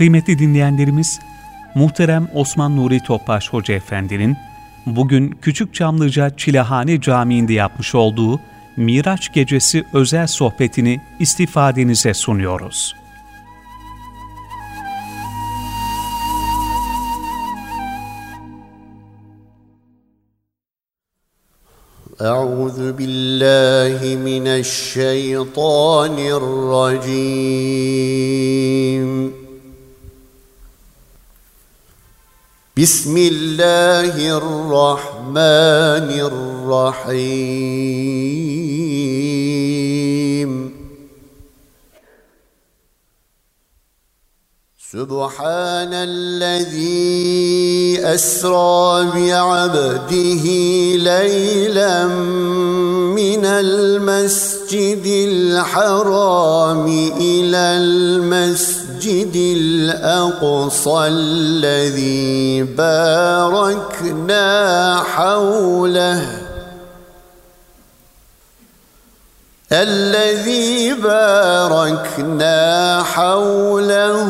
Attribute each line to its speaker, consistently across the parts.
Speaker 1: Kıymetli dinleyenlerimiz, muhterem Osman Nuri Topbaş Hoca Efendi'nin bugün Küçük Çamlıca Çilehane Camii'nde yapmış olduğu Miraç Gecesi özel sohbetini istifadenize sunuyoruz.
Speaker 2: أعوذ بالله من الشيطان الرجيم بسم الله الرحمن الرحيم. سبحان الذي أسرى بعبده ليلا من المسجد الحرام إلى المسجد الأقصى الذي باركنا حوله. الذي باركنا حوله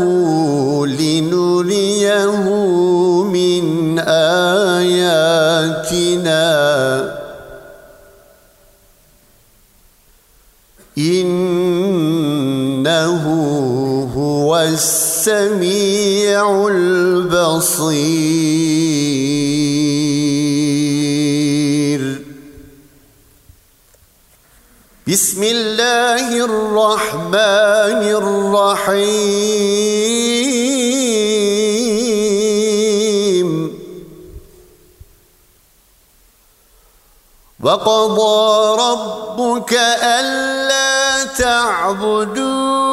Speaker 2: لنريه من آياتنا. السميع البصير. بسم الله الرحمن الرحيم. وقضى ربك ألا تعبدوا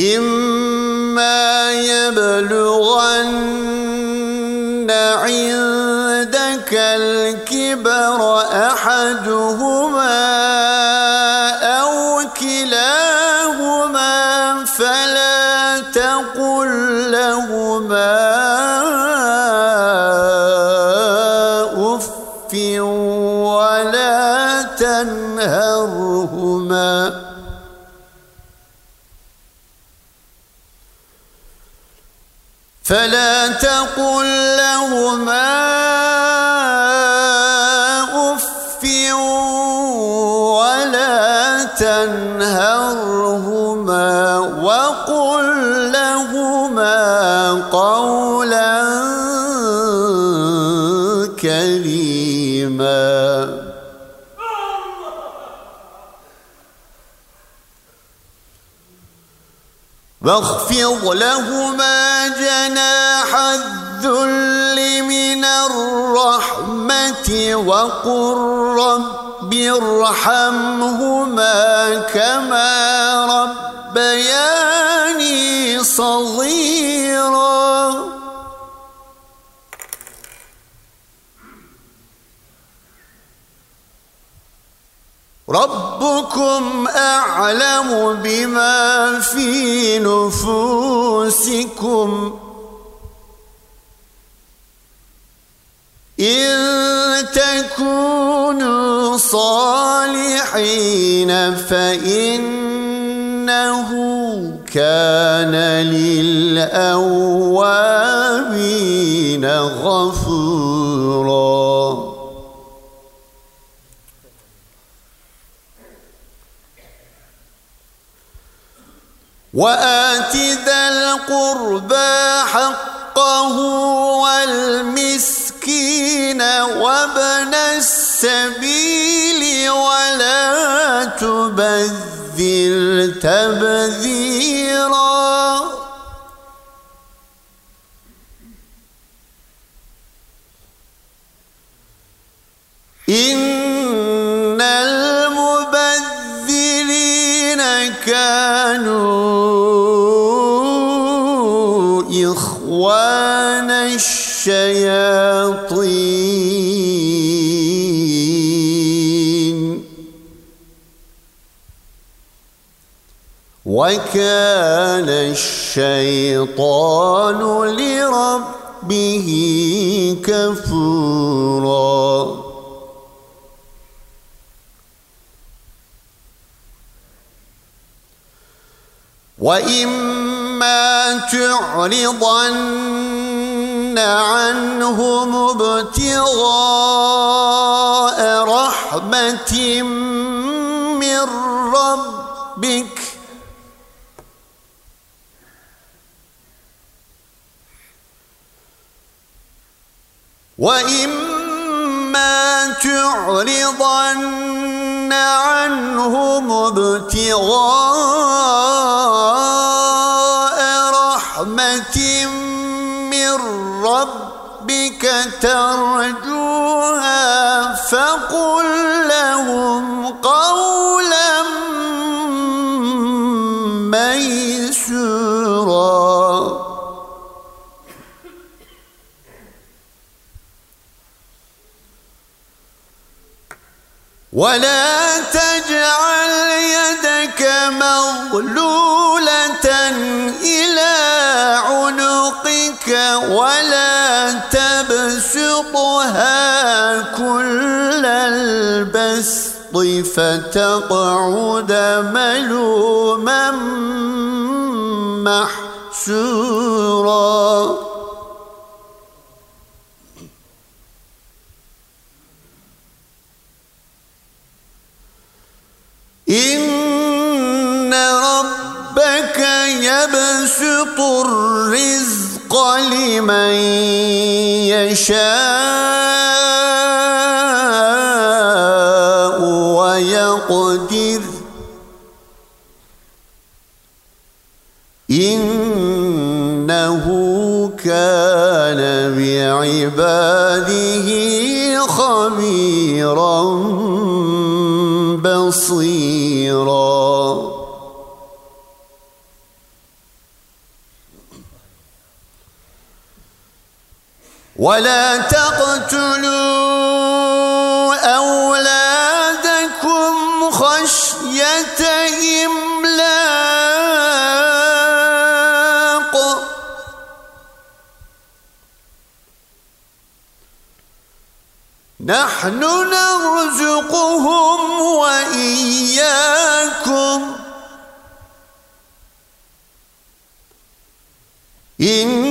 Speaker 2: إما يبلغن عندك الكبر أحدهما فلا تقل لهما أف ولا تنهرهما وقل لهما قولا كريما. واخفض لهما جناح الذل من الرحمة وقل رب ارحمهما كما ربياني صغيرا ربكم أعلم بما في نفوسكم. إن تكونوا صالحين فإنه كان للأوابين غفوراً. وآت ذا القربى حقه والمسكين وابن السبيل ولا تبذر تبذيرا. إن كانوا إخوان الشياطين. وكان الشيطان لربه كفورا. وإما تعرضن عنهم ابتغاء رحمة من ربك وإما تعرضن عنهم ابتغاء ترجوها فقل لهم قولا ميسورا. ولا تجعل يدك مغلولة إلى عنقك ولا تبسطها كل البسط فتقعد ملوما محسورا إن ربك يبسط الرزق لمن يشاء ويقدر. إنه كان بعباده خبيرا بصيرا. ولا تقتلوا أولادكم خشية إملاق. نحن نرزقهم وإياكم. إن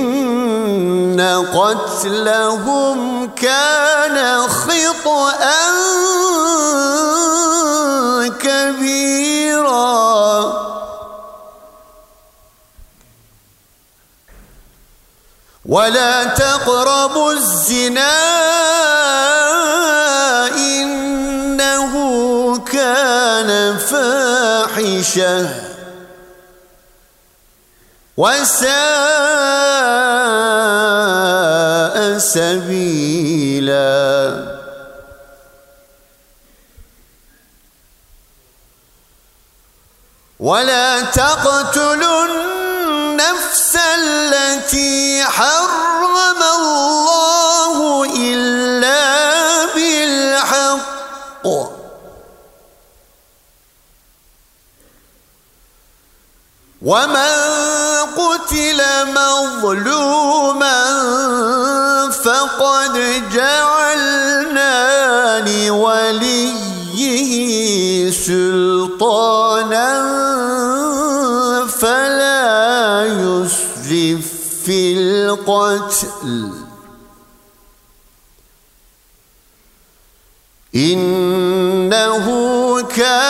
Speaker 2: قتلهم كان خطأ كبيرا. ولا تقربوا الزنا إنه كان فاحشة. وساء سبيلا. ولا تقتلوا النفس التي حرم الله إلا بالحق. ومن قتل مظلوما فقد جعلنا لوليه سلطانا فلا يسرف في القتل. إنه كان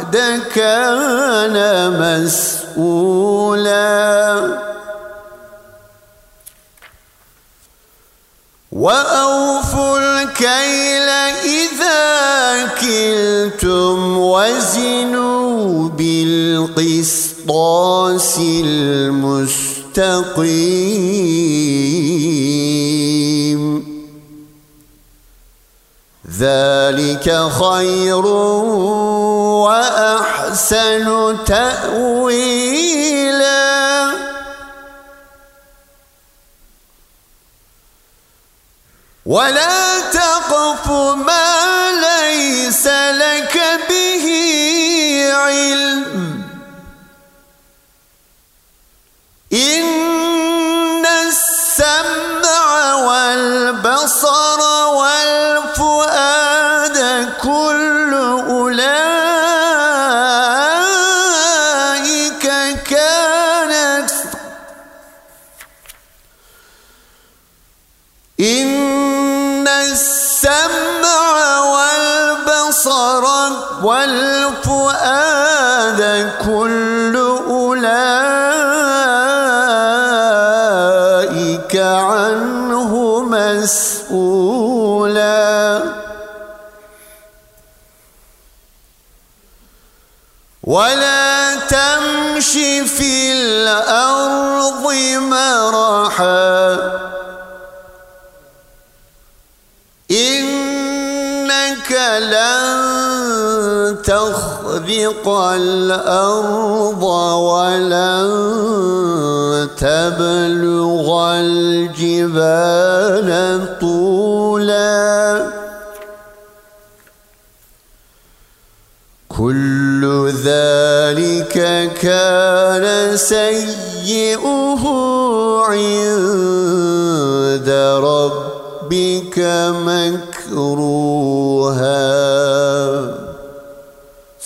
Speaker 2: كان مسؤولا. وأوفوا الكيل إذا كلتم وزنوا بالقسطاس المستقيم. ذلك خير وأحسن تأويلاً. ولا تقف ما تخرق الأرض ولن تبلغ الجبال طولا. كل ذلك كان سيئه عند ربك مكروها.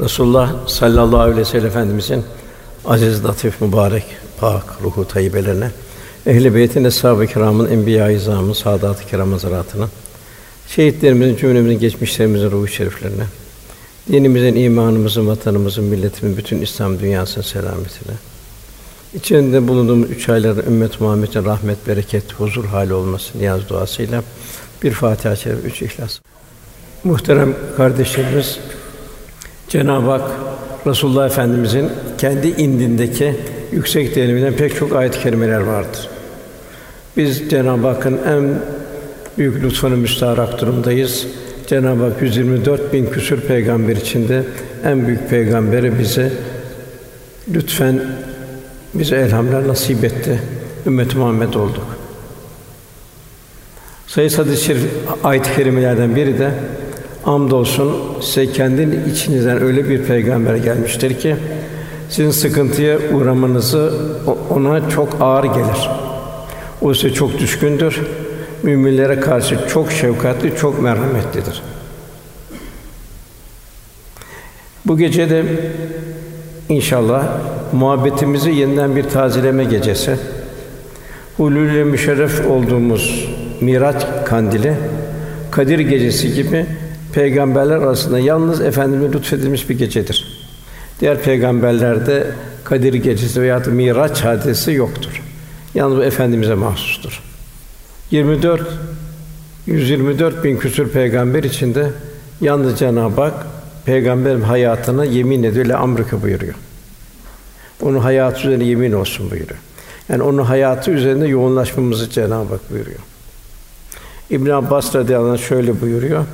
Speaker 3: Resulullah sallallahu aleyhi ve sellem Efendimizin aziz, latif, mübarek, pak ruhu tayyibelerine, ehl-i beytin, eshab-ı kiramın, enbiya-i izamın, saadat-ı kiram hazaratına, şehitlerimizin, cümlemizin, geçmişlerimizin ruhu şeriflerine, dinimizin, imanımızın, vatanımızın, milletimizin, bütün İslam dünyasının selametine, içinde bulunduğumuz üç ayların ümmet Muhammed'in rahmet, bereket, huzur hali olması niyaz duasıyla bir Fatiha-i Şerif, üç İhlas. Muhterem kardeşlerimiz, Cenab-ı Hak Resulullah Efendimizin kendi indindeki yüksek değerinden pek çok ayet-i kerimeler vardır. Biz Cenab-ı Hakk'ın en büyük lütfunu müstaharak durumdayız. Cenab-ı Hak 124 bin küsur peygamber içinde en büyük peygamberi bize lütfen bize elhamdülillah nasip etti. Ümmet Muhammed olduk. Sayı hadis-i şerif ayet-i kerimelerden biri de Hamdolsun size kendin içinizden öyle bir peygamber gelmiştir ki sizin sıkıntıya uğramanızı ona çok ağır gelir. O size çok düşkündür. Müminlere karşı çok şefkatli, çok merhametlidir. Bu gece de inşallah muhabbetimizi yeniden bir tazeleme gecesi. Hulûl müşerref olduğumuz Miraç kandili Kadir gecesi gibi peygamberler arasında yalnız efendimize lütfedilmiş bir gecedir. Diğer peygamberlerde Kadir gecesi veya Miraç hadisi yoktur. Yalnız bu efendimize mahsustur. 24 124 bin küsur peygamber içinde yalnız Cenab-ı Hak peygamberin hayatına yemin ediyor ile amrika buyuruyor. Onun hayatı üzerine yemin olsun buyuruyor. Yani onun hayatı üzerinde yoğunlaşmamızı Cenab-ı Hak buyuruyor. İbn Abbas radıyallahu anh şöyle buyuruyor.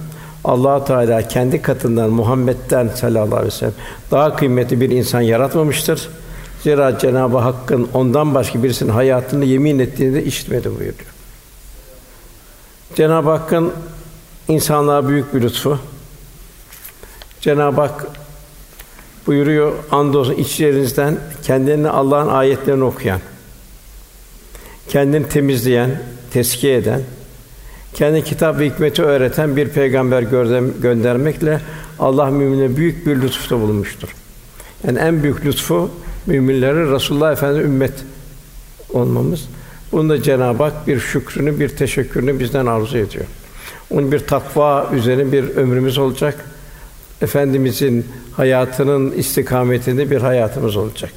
Speaker 3: Allah Teala kendi katından Muhammed'den sallallahu aleyhi ve sellem daha kıymetli bir insan yaratmamıştır. Zira Cenab-ı Hakk'ın ondan başka birisinin hayatını yemin ettiğini de işitmedi buyuruyor. Cenab-ı Hakk'ın insanlığa büyük bir lütfu. Cenab-ı Hak buyuruyor andolsun içlerinizden kendilerine Allah'ın ayetlerini okuyan, kendini temizleyen, teskiye eden, kendi kitap ve hikmeti öğreten bir peygamber göndermekle Allah müminlere büyük bir lütufta bulunmuştur. Yani en büyük lütfu müminlere Resulullah Efendimiz ümmet olmamız. Bunda Cenab-ı Hak bir şükrünü, bir teşekkürünü bizden arzu ediyor. Onun bir takva üzerine bir ömrümüz olacak. Efendimizin hayatının istikametinde bir hayatımız olacak.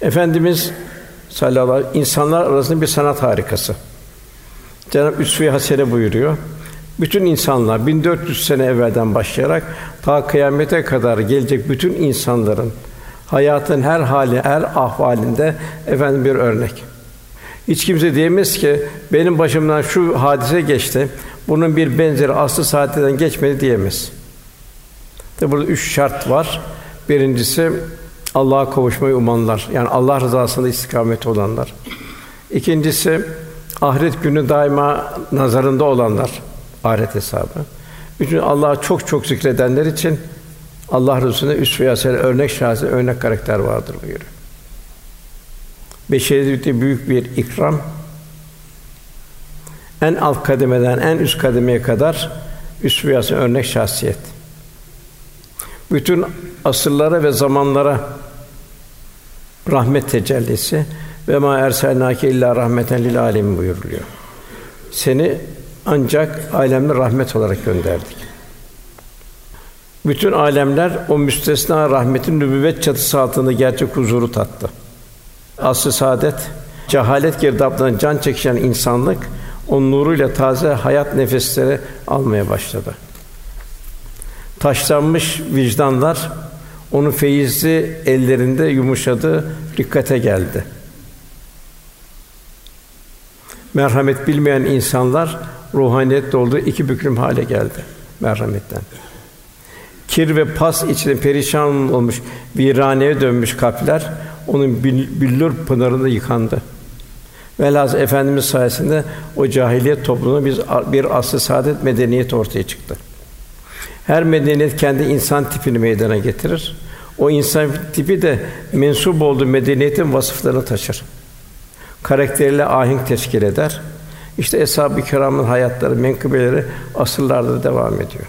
Speaker 3: Efendimiz sallallahu aleyhi ve sellem insanlar arasında bir sanat harikası. Cenab-ı Üsve-i Hasene buyuruyor. Bütün insanlar 1400 sene evvelden başlayarak ta kıyamete kadar gelecek bütün insanların hayatın her hali, her ahvalinde efendim bir örnek. Hiç kimse diyemez ki benim başımdan şu hadise geçti. Bunun bir benzeri aslı saateden geçmedi diyemez. Tabi burada üç şart var. Birincisi Allah'a kavuşmayı umanlar. Yani Allah rızasında istikamet olanlar. İkincisi ahiret günü daima nazarında olanlar. Ahiret hesabı. Üçüncü Allah'ı çok çok zikredenler için Allah Resulü'nde üsve hasene örnek şahsi örnek karakter vardır buyuruyor. Beşeriyete büyük bir ikram. En alt kademeden en üst kademeye kadar üsve hasene örnek şahsiyet. Bütün asırlara ve zamanlara rahmet tecellisi ve ma erselnake illa rahmeten lil alemin buyuruluyor. Seni ancak alemde rahmet olarak gönderdik. Bütün alemler o müstesna rahmetin nübüvvet çatısı altında gerçek huzuru tattı. Asr-ı saadet, cehalet girdaplarından can çekişen insanlık onun nuruyla taze hayat nefesleri almaya başladı. Taşlanmış vicdanlar onun feyizli ellerinde yumuşadı, dikkate geldi. Merhamet bilmeyen insanlar ruhaniyet doldu, iki büklüm hale geldi merhametten. Kir ve pas içinde perişan olmuş, viraneye dönmüş kalpler onun billur pınarında yıkandı. Velhâsıl Efendimiz sayesinde o cahiliyet toplumunda biz bir asr saadet medeniyet ortaya çıktı. Her medeniyet kendi insan tipini meydana getirir. O insan tipi de mensup olduğu medeniyetin vasıflarını taşır. Karakteriyle ahenk teşkil eder. İşte eshab-ı kiramın hayatları, menkıbeleri asırlarda devam ediyor.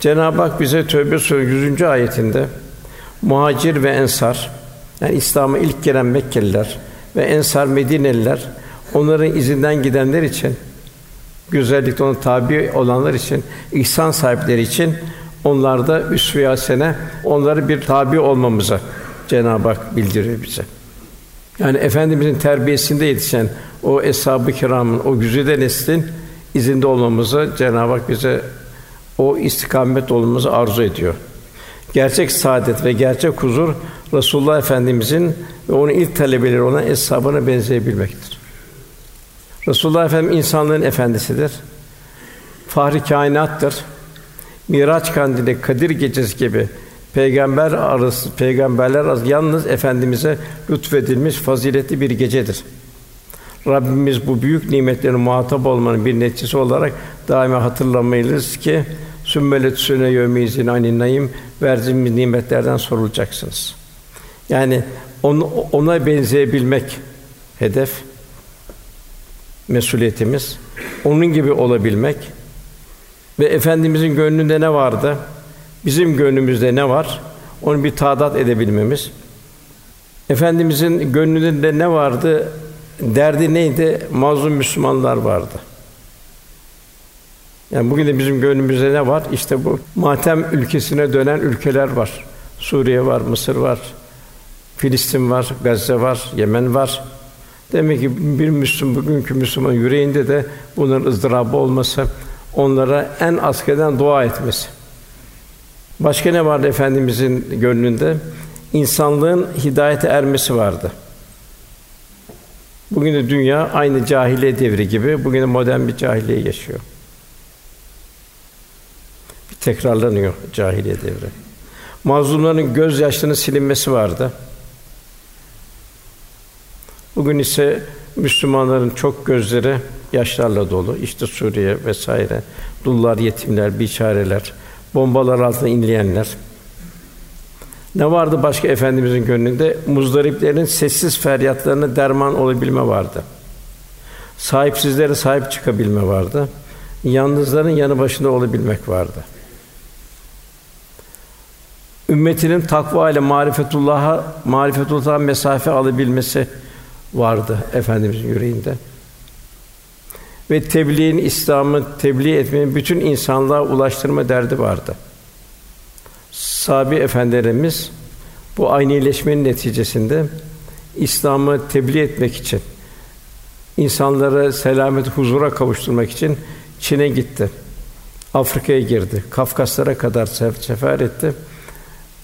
Speaker 3: Cenab-ı Hak bize Tövbe Suresi 100. ayetinde muhacir ve ensar yani İslam'a ilk gelen Mekkeliler ve ensar Medineliler onların izinden gidenler için güzellikte ona tabi olanlar için ihsan sahipleri için onlarda üsve-i onları bir tabi olmamıza Cenab-ı Hak bildiriyor bize. Yani efendimizin terbiyesinde yetişen o eshab-ı kiramın o güzide neslin izinde olmamızı Cenab-ı Hak bize o istikamet olmamızı arzu ediyor. Gerçek saadet ve gerçek huzur Resulullah Efendimizin ve onun ilk talebeleri olan eshabına benzeyebilmektir. Resulullah Efendimiz insanlığın efendisidir. Fahri kainattır. Miraç kandili Kadir gecesi gibi peygamber arası peygamberler arası yalnız efendimize lütfedilmiş faziletli bir gecedir. Rabbimiz bu büyük nimetlerin muhatap olmanın bir neticesi olarak daima hatırlamalıyız ki sümmelet süne yömizin anin naim verdiğimiz nimetlerden sorulacaksınız. Yani onu, ona benzeyebilmek hedef mesuliyetimiz. Onun gibi olabilmek ve efendimizin gönlünde ne vardı? Bizim gönlümüzde ne var? Onu bir tadat edebilmemiz. Efendimizin gönlünde ne vardı? Derdi neydi? Mazlum Müslümanlar vardı. Yani bugün de bizim gönlümüzde ne var? İşte bu matem ülkesine dönen ülkeler var. Suriye var, Mısır var, Filistin var, Gazze var, Yemen var. Demek ki bir Müslüman bugünkü Müslüman yüreğinde de bunların ızdırabı olması, onlara en askerden dua etmesi. Başka ne vardı efendimizin gönlünde? İnsanlığın hidayete ermesi vardı. Bugün de dünya aynı cahiliye devri gibi bugün de modern bir cahiliye yaşıyor. Bir tekrarlanıyor cahiliye devri. Mazlumların göz yaşlarının silinmesi vardı. Bugün ise Müslümanların çok gözleri yaşlarla dolu. İşte Suriye vesaire, dullar, yetimler, biçareler, bombalar altında inleyenler. Ne vardı başka efendimizin gönlünde? Muzdariplerin sessiz feryatlarına derman olabilme vardı. Sahipsizlere sahip çıkabilme vardı. Yalnızların yanı başında olabilmek vardı. Ümmetinin takva ile marifetullah'a marifetullah'a mesafe alabilmesi vardı efendimizin yüreğinde. Ve tebliğin İslam'ı tebliğ etmenin bütün insanlığa ulaştırma derdi vardı. Sabi efendilerimiz bu aynileşmenin neticesinde İslam'ı tebliğ etmek için insanları selamet huzura kavuşturmak için Çin'e gitti. Afrika'ya girdi. Kafkaslara kadar sefer etti.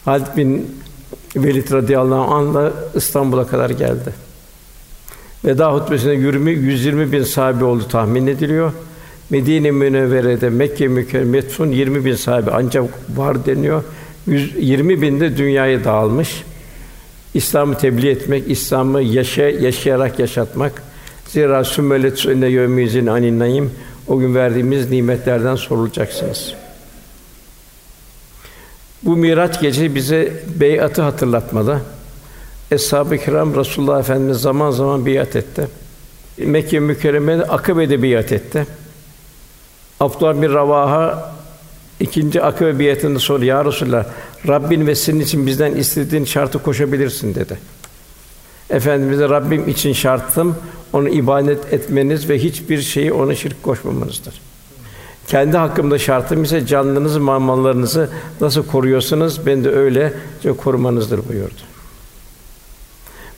Speaker 3: Halid bin Velid radıyallahu anh'la İstanbul'a kadar geldi. Veda hutbesinde 20 120 bin sahibi oldu tahmin ediliyor. Medine Münevvere'de Mekke mükerremetun 20 bin sahibi ancak var deniyor. 120 bin de dünyaya dağılmış. İslam'ı tebliğ etmek, İslam'ı yaşa, yaşayarak yaşatmak. Zira sümmelet sünne yevmizin aninayim o gün verdiğimiz nimetlerden sorulacaksınız. Bu Miraç gecesi bize beyatı hatırlatmalı. Eshab-ı Kiram Resulullah Efendimiz zaman zaman biat etti. Mekke mükerremede Akabe'de biat etti. Abdullah bin Ravaha ikinci Akabe biatında sonra ya Resulullah Rabbin ve senin için bizden istediğin şartı koşabilirsin dedi. Efendimize Rabbim için şartım onu ibadet etmeniz ve hiçbir şeyi ona şirk koşmamanızdır. Kendi hakkımda şartım ise canlarınızı, mallarınızı nasıl koruyorsunuz, ben de öylece korumanızdır buyurdu.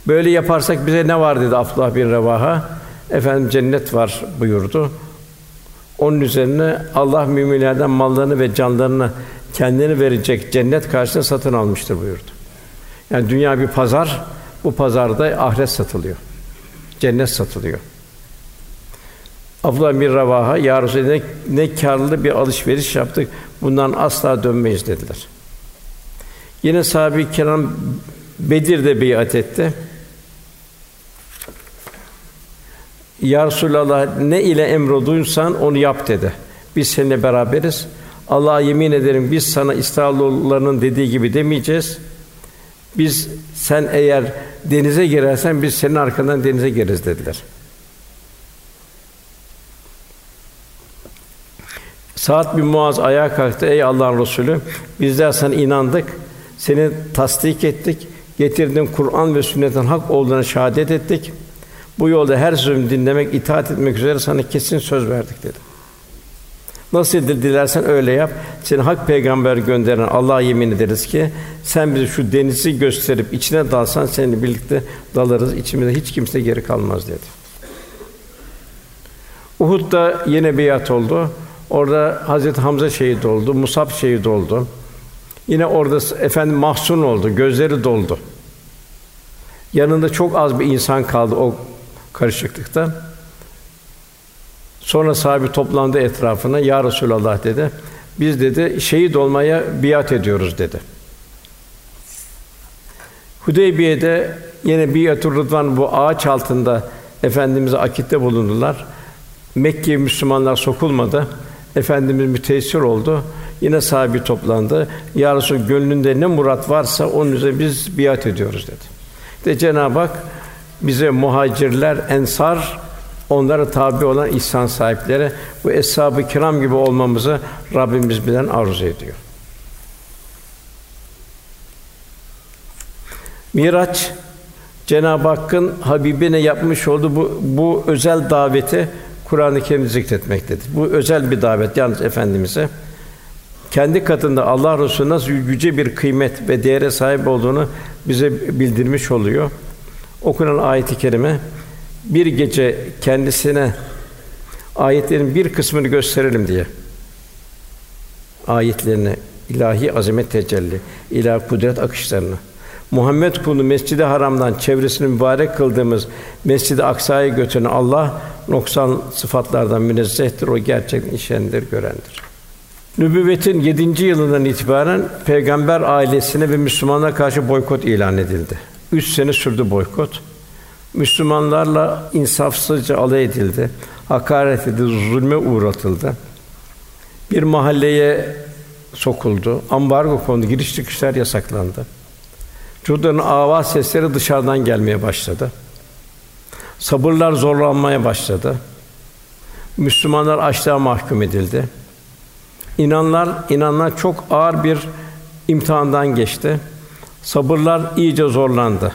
Speaker 3: Böyle yaparsak bize ne var dedi Abdullah bin Revaha. Efendim cennet var buyurdu. Onun üzerine Allah müminlerden mallarını ve canlarını kendini verecek cennet karşısında satın almıştır buyurdu. Yani dünya bir pazar, bu pazarda ahiret satılıyor. Cennet satılıyor. Abdullah bin Ravaha, Ya Resulallah, ne, ne kârlı bir alışveriş yaptık, bundan asla dönmeyiz dediler. Yine sahabe-i kiram Bedir'de beyat etti. Ya Resulallah ne ile emrolunsan onu yap dedi. Biz seninle beraberiz. Allah'a yemin ederim biz sana İsrailoğullarının dediği gibi demeyeceğiz. Biz sen eğer denize girersen biz senin arkandan denize gireriz dediler. Saat bin Muaz ayağa kalktı. Ey Allah'ın Resulü, bizler sana inandık. Seni tasdik ettik. Getirdiğin Kur'an ve sünnetin hak olduğuna şahadet ettik. Bu yolda her sözünü dinlemek, itaat etmek üzere sana kesin söz verdik dedi. Nasıl dilersen öyle yap. Seni hak peygamber gönderen Allah'a yemin ederiz ki sen bize şu denizi gösterip içine dalsan seninle birlikte dalarız. İçimizde hiç kimse geri kalmaz dedi. Uhud'da yine biat oldu. Orada Hazreti Hamza şehit oldu, Musab şehit oldu. Yine orada efendim mahzun oldu, gözleri doldu. Yanında çok az bir insan kaldı o karışıklıkta. Sonra sahibi toplandı etrafına. Ya Resulallah dedi. Biz dedi şehit olmaya biat ediyoruz dedi. Hudeybiye'de yine biatur rıdvan bu ağaç altında efendimize akitte bulundular. Mekke Müslümanlar sokulmadı. Efendimiz müteessir oldu. Yine sahibi toplandı. Ya Resul gönlünde ne murat varsa onun üzerine biz biat ediyoruz dedi. De Cenab-ı Hak bize muhacirler, ensar, onlara tabi olan ihsan sahipleri bu eshab-ı kiram gibi olmamızı Rabbimiz bilen arzu ediyor. Miraç Cenab-ı Hakk'ın Habibine yapmış olduğu bu, bu özel daveti Kur'an-ı Kerim zikretmektedir. Bu özel bir davet yalnız efendimize kendi katında Allah Resulü nasıl yüce bir kıymet ve değere sahip olduğunu bize bildirmiş oluyor. Okunan ayet-i kerime bir gece kendisine ayetlerin bir kısmını gösterelim diye ayetlerini ilahi azamet tecelli, ilahi kudret akışlarını Muhammed kulunu Mescid-i Haram'dan çevresini mübarek kıldığımız Mescid-i Aksa'ya götüren Allah noksan sıfatlardan münezzehtir. O gerçek işendir, görendir. Nübüvvetin yedinci yılından itibaren peygamber ailesine ve Müslümanlara karşı boykot ilan edildi. Üç sene sürdü boykot. Müslümanlarla insafsızca alay edildi, hakaret edildi, zulme uğratıldı. Bir mahalleye sokuldu, ambargo kondu, giriş çıkışlar yasaklandı. Çocukların avaz sesleri dışarıdan gelmeye başladı. Sabırlar zorlanmaya başladı. Müslümanlar açlığa mahkum edildi. İnanlar, inanlar çok ağır bir imtihandan geçti. Sabırlar iyice zorlandı.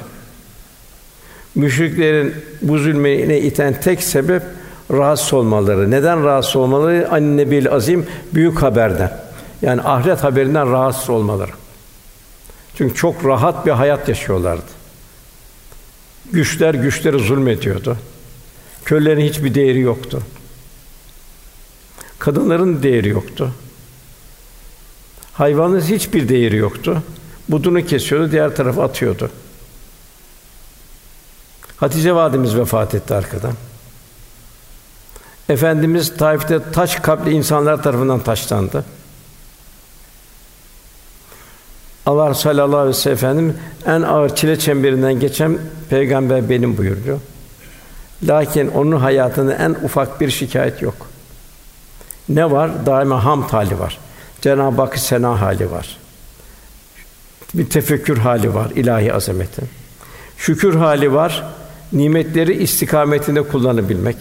Speaker 3: Müşriklerin bu zulmüne iten tek sebep rahatsız olmaları. Neden rahatsız olmaları? An Nebil Azim büyük haberden. Yani ahiret haberinden rahatsız olmaları. Çünkü çok rahat bir hayat yaşıyorlardı. Güçler güçleri zulmediyordu. Köllerin hiçbir değeri yoktu. Kadınların değeri yoktu. Hayvanın hiçbir değeri yoktu. Budunu kesiyordu, diğer tarafa atıyordu. Hatice validemiz vefat etti arkadan. Efendimiz Taif'te taş kalpli insanlar tarafından taşlandı. Allah sallallahu aleyhi ve sellem en ağır çile çemberinden geçen peygamber benim buyuruyor. Lakin onun hayatında en ufak bir şikayet yok. Ne var? Daima ham hali var. Cenab-ı Hakk'ı sena hali var. Bir tefekkür hali var ilahi azameti. Şükür hali var. Nimetleri istikametinde kullanabilmek.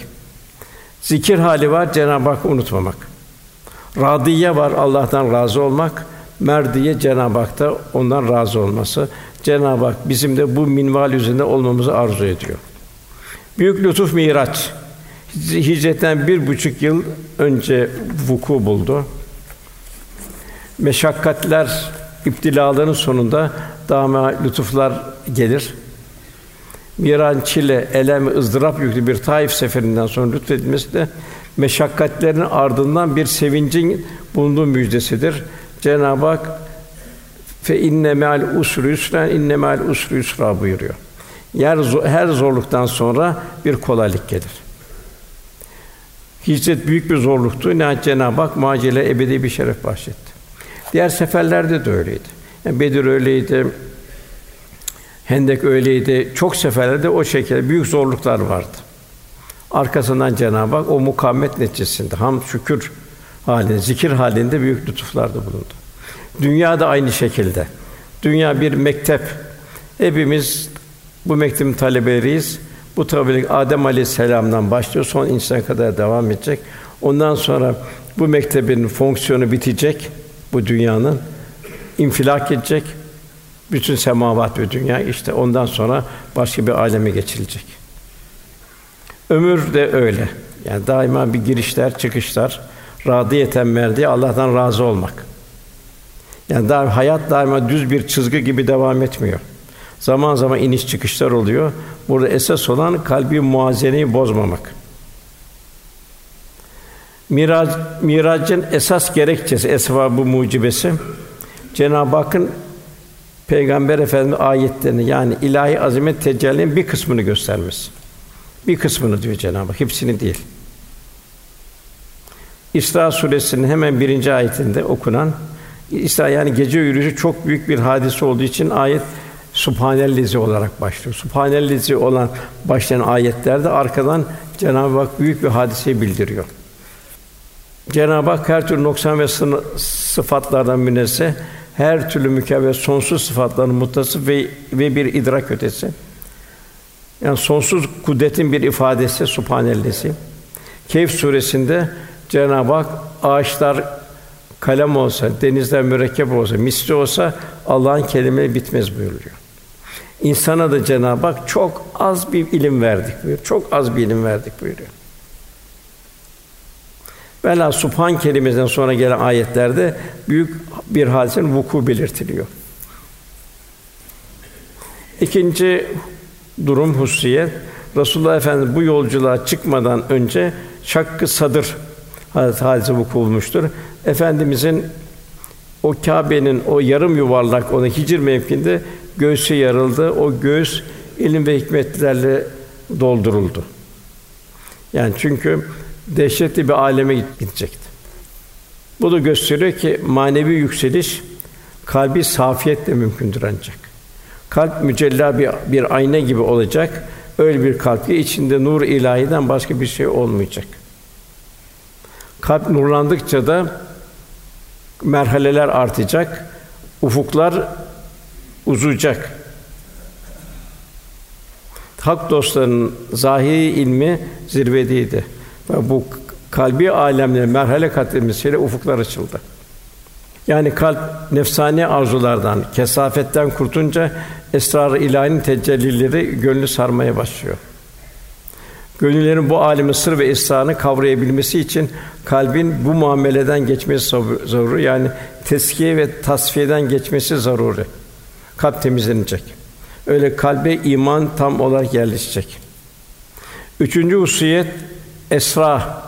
Speaker 3: Zikir hali var. Cenab-ı Hakk'ı unutmamak. Radiye var. Allah'tan razı olmak. Merdiye Cenab-ı Hak'ta ondan razı olması. Cenab-ı Hak bizim de bu minval üzerinde olmamızı arzu ediyor. Büyük lütuf Miraç. Hicretten bir buçuk yıl önce vuku buldu. Meşakkatler, iptilaların sonunda daima lütuflar gelir. Miran, çile, elem, ızdırap yüklü bir Taif seferinden sonra lütfedilmesi de meşakkatlerin ardından bir sevincin bulunduğu müjdesidir. Cenab-ı Hak fe inne me'al usri yusra inne me'al usri yusra buyuruyor. Yer her zorluktan sonra bir kolaylık gelir. Hicret büyük bir zorluktu. Nihayet Cenab-ı Hak macile ebedi bir şeref bahşetti. Diğer seferlerde de öyleydi. Yani Bedir öyleydi. Hendek öyleydi. Çok seferlerde o şekilde büyük zorluklar vardı. Arkasından Cenab-ı Hak o mukavemet neticesinde ham şükür halinde, zikir halinde büyük lütuflarda bulundu. Dünya da aynı şekilde. Dünya bir mektep. Hepimiz bu mektebin talebeleriyiz. Bu tabi Adem Aleyhisselam'dan başlıyor, son insan kadar devam edecek. Ondan sonra bu mektebin fonksiyonu bitecek bu dünyanın infilak edecek. Bütün semavat ve dünya işte ondan sonra başka bir aleme geçilecek. Ömür de öyle. Yani daima bir girişler, çıkışlar, radiyeten merdi Allah'tan razı olmak. Yani daima, hayat daima düz bir çizgi gibi devam etmiyor. Zaman zaman iniş çıkışlar oluyor. Burada esas olan kalbi muazeneyi bozmamak. Mirac, miracın esas gerekçesi, esbabı mucibesi Cenab-ı Hakk'ın Peygamber Efendimiz ayetlerini yani ilahi azamet tecellinin bir kısmını göstermesi. Bir kısmını diyor Cenab-ı Hak, hepsini değil. İsra suresinin hemen birinci ayetinde okunan İsra yani gece yürüyüşü çok büyük bir hadise olduğu için ayet Subhanellezi olarak başlıyor. Subhanellezi olan başlayan ayetlerde arkadan Cenab-ı Hak büyük bir hadiseyi bildiriyor. Cenab-ı Hak her türlü noksan ve sıfatlardan münezzeh, her türlü mükemmel sonsuz sıfatların muttasıf ve ve bir idrak ötesi. Yani sonsuz kudretin bir ifadesi Subhanellezi. Keyf suresinde Cenab-ı Hak ağaçlar kalem olsa, denizler mürekkep olsa, misli olsa Allah'ın kelimeleri bitmez buyuruyor. İnsana da Cenab-ı Hak çok az bir ilim verdik buyuruyor. Çok az bir ilim verdik buyuruyor. Vela Subhan kelimesinden sonra gelen ayetlerde büyük bir hadisenin vuku belirtiliyor. İkinci durum hususiyet Resulullah Efendimiz bu yolculuğa çıkmadan önce şakkı sadır hadise vuku bulmuştur. Efendimizin o Kâbe'nin o yarım yuvarlak ona hicr mevkinde göğsü yarıldı. O göğüs ilim ve hikmetlerle dolduruldu. Yani çünkü dehşetli bir aleme gidecekti. Bu da gösteriyor ki manevi yükseliş kalbi safiyetle mümkündür ancak. Kalp mücella bir, bir ayna gibi olacak. Öyle bir kalp ki içinde nur ilahiden başka bir şey olmayacak. Kalp nurlandıkça da merhaleler artacak, ufuklar uzayacak. Hak dostlarının zahiri ilmi zirvedeydi. Bu kalbi alemlerin merhale kat etmesiyle ufuklar açıldı. Yani kalp nefsani arzulardan, kesafetten kurtunca esrar-ı ilahinin tecellileri gönlü sarmaya başlıyor. Gönüllerin bu âlimin sır ve esrarını kavrayabilmesi için kalbin bu muameleden geçmesi zaruri. Yani teskiye ve tasfiyeden geçmesi zaruri. Kalp temizlenecek. Öyle kalbe iman tam olarak yerleşecek. Üçüncü hususiyet esra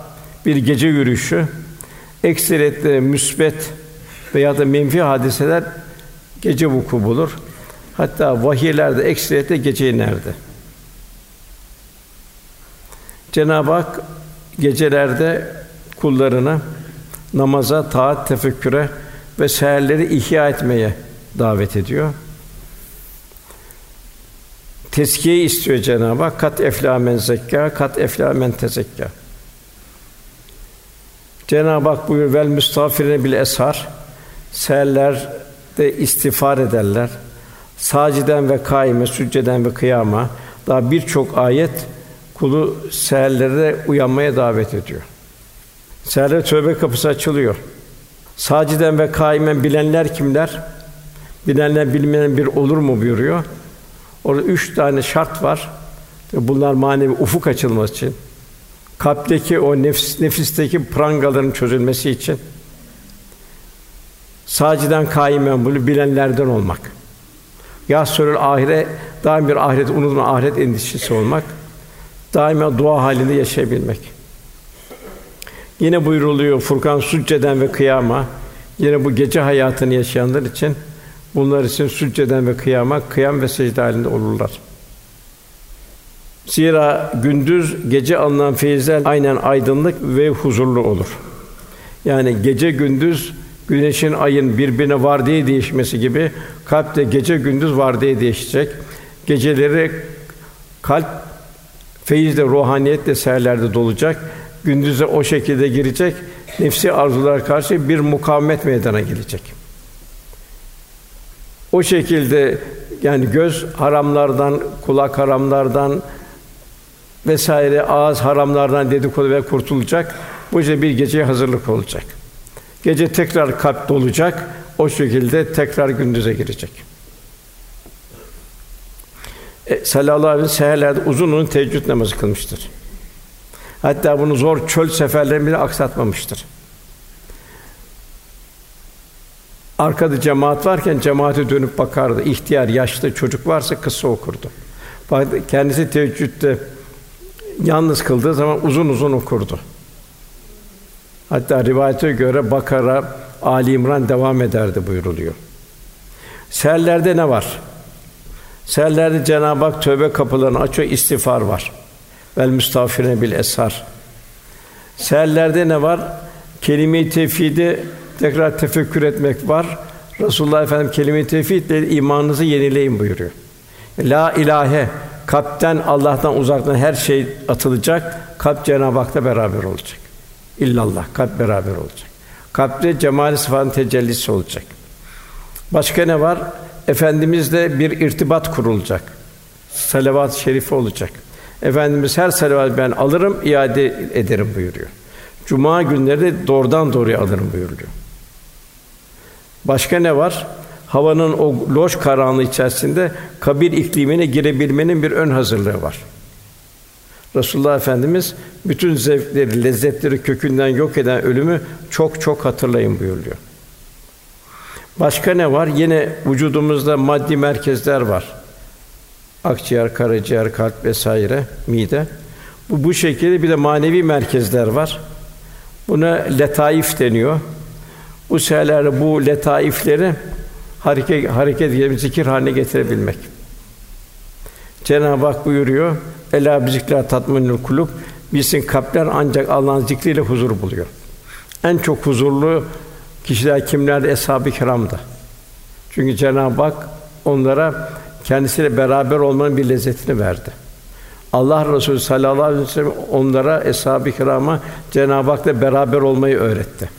Speaker 3: bir gece yürüyüşü. Ekseriyetle müsbet veya da menfi hadiseler gece vuku bulur. Hatta vahiylerde ekseriyetle gece inerdi. Cenab-ı Hak gecelerde kullarına namaza, taat, tefekküre ve seherleri ihya etmeye davet ediyor. Teskiye istiyor Cenab-ı Hak. Kat eflâ men zekka, kat eflâ men tezekka. Cenab-ı Hak buyuruyor vel müstafirine bil eshar. Seherlerde istiğfar ederler. Saciden ve kaime, sücceden ve kıyama daha birçok ayet kulu seherlerde uyanmaya davet ediyor. Seherlerde tövbe kapısı açılıyor. Saciden ve kaimen bilenler kimler? Bilenler bilmeyen bir olur mu buyuruyor. Orada üç tane şart var. Bunlar manevi ufuk açılması için, kalpteki o nefs, nefisteki prangaların çözülmesi için, saciden kaimen bunu bilenlerden olmak. Ya sörül ahire daim bir ahiret unutma ahiret endişesi olmak daima dua halinde yaşayabilmek. Yine buyruluyor Furkan Succeden ve kıyama. Yine bu gece hayatını yaşayanlar için bunlar için succeden ve kıyama, kıyam ve secde halinde olurlar. Zira gündüz gece alınan feyizler aynen aydınlık ve huzurlu olur. Yani gece gündüz güneşin ayın birbirine var diye değişmesi gibi kalp de gece gündüz var diye değişecek. Geceleri kalp feyizle, ruhaniyetle seherlerde dolacak. Gündüze o şekilde girecek. Nefsi arzulara karşı bir mukavemet meydana gelecek. O şekilde yani göz haramlardan, kulak haramlardan vesaire ağız haramlardan dedikodu ve kurtulacak. Bu işte bir geceye hazırlık olacak. Gece tekrar kalp dolacak. O şekilde tekrar gündüze girecek. E, sallallahu aleyhi ve seherlerde uzun uzun teheccüd namazı kılmıştır. Hatta bunu zor çöl seferlerini bile aksatmamıştır. Arkada cemaat varken cemaate dönüp bakardı. İhtiyar, yaşlı çocuk varsa kısa okurdu. Kendisi teheccüdde yalnız kıldığı zaman uzun uzun okurdu. Hatta rivayete göre Bakara, Ali İmran devam ederdi buyuruluyor. Seherlerde ne var? Seherlerde Cenab-ı Hak tövbe kapılarını açıyor, istiğfar var. Vel müstafirine bil eshar. Seherlerde ne var? Kelime-i tevhidi tekrar tefekkür etmek var. Resulullah Efendim kelime-i tevhidle imanınızı yenileyin buyuruyor. La ilahe kalpten Allah'tan uzaktan her şey atılacak. Kalp Cenab-ı Hak'ta beraber olacak. İllallah kalp beraber olacak. Kalpte cemal sıfatın tecellisi olacak. Başka ne var? Efendimizle bir irtibat kurulacak. Salavat-ı şerife olacak. Efendimiz her salavat ben alırım, iade ederim buyuruyor. Cuma günleri de doğrudan doğruya alırım buyuruyor. Başka ne var? Havanın o loş karanlığı içerisinde kabir iklimine girebilmenin bir ön hazırlığı var. Resulullah Efendimiz bütün zevkleri, lezzetleri kökünden yok eden ölümü çok çok hatırlayın buyuruyor. Başka ne var? Yine vücudumuzda maddi merkezler var. Akciğer, karaciğer, kalp vesaire, mide. Bu bu şekilde bir de manevi merkezler var. Buna letaif deniyor. Bu seherlerde bu letaifleri hareket hareket zikir haline getirebilmek. Cenab-ı Hak buyuruyor. Ela bizikra tatminul kulub. Bilsin kalpler ancak Allah'ın zikriyle huzur buluyor. En çok huzurlu kişiler kimler? Eshab-ı kiramdı. Çünkü Cenab-ı Hak onlara kendisiyle beraber olmanın bir lezzetini verdi. Allah Resulü sallallahu aleyhi ve sellem onlara eshab-ı kirama Cenab-ı Hak'la beraber olmayı öğretti.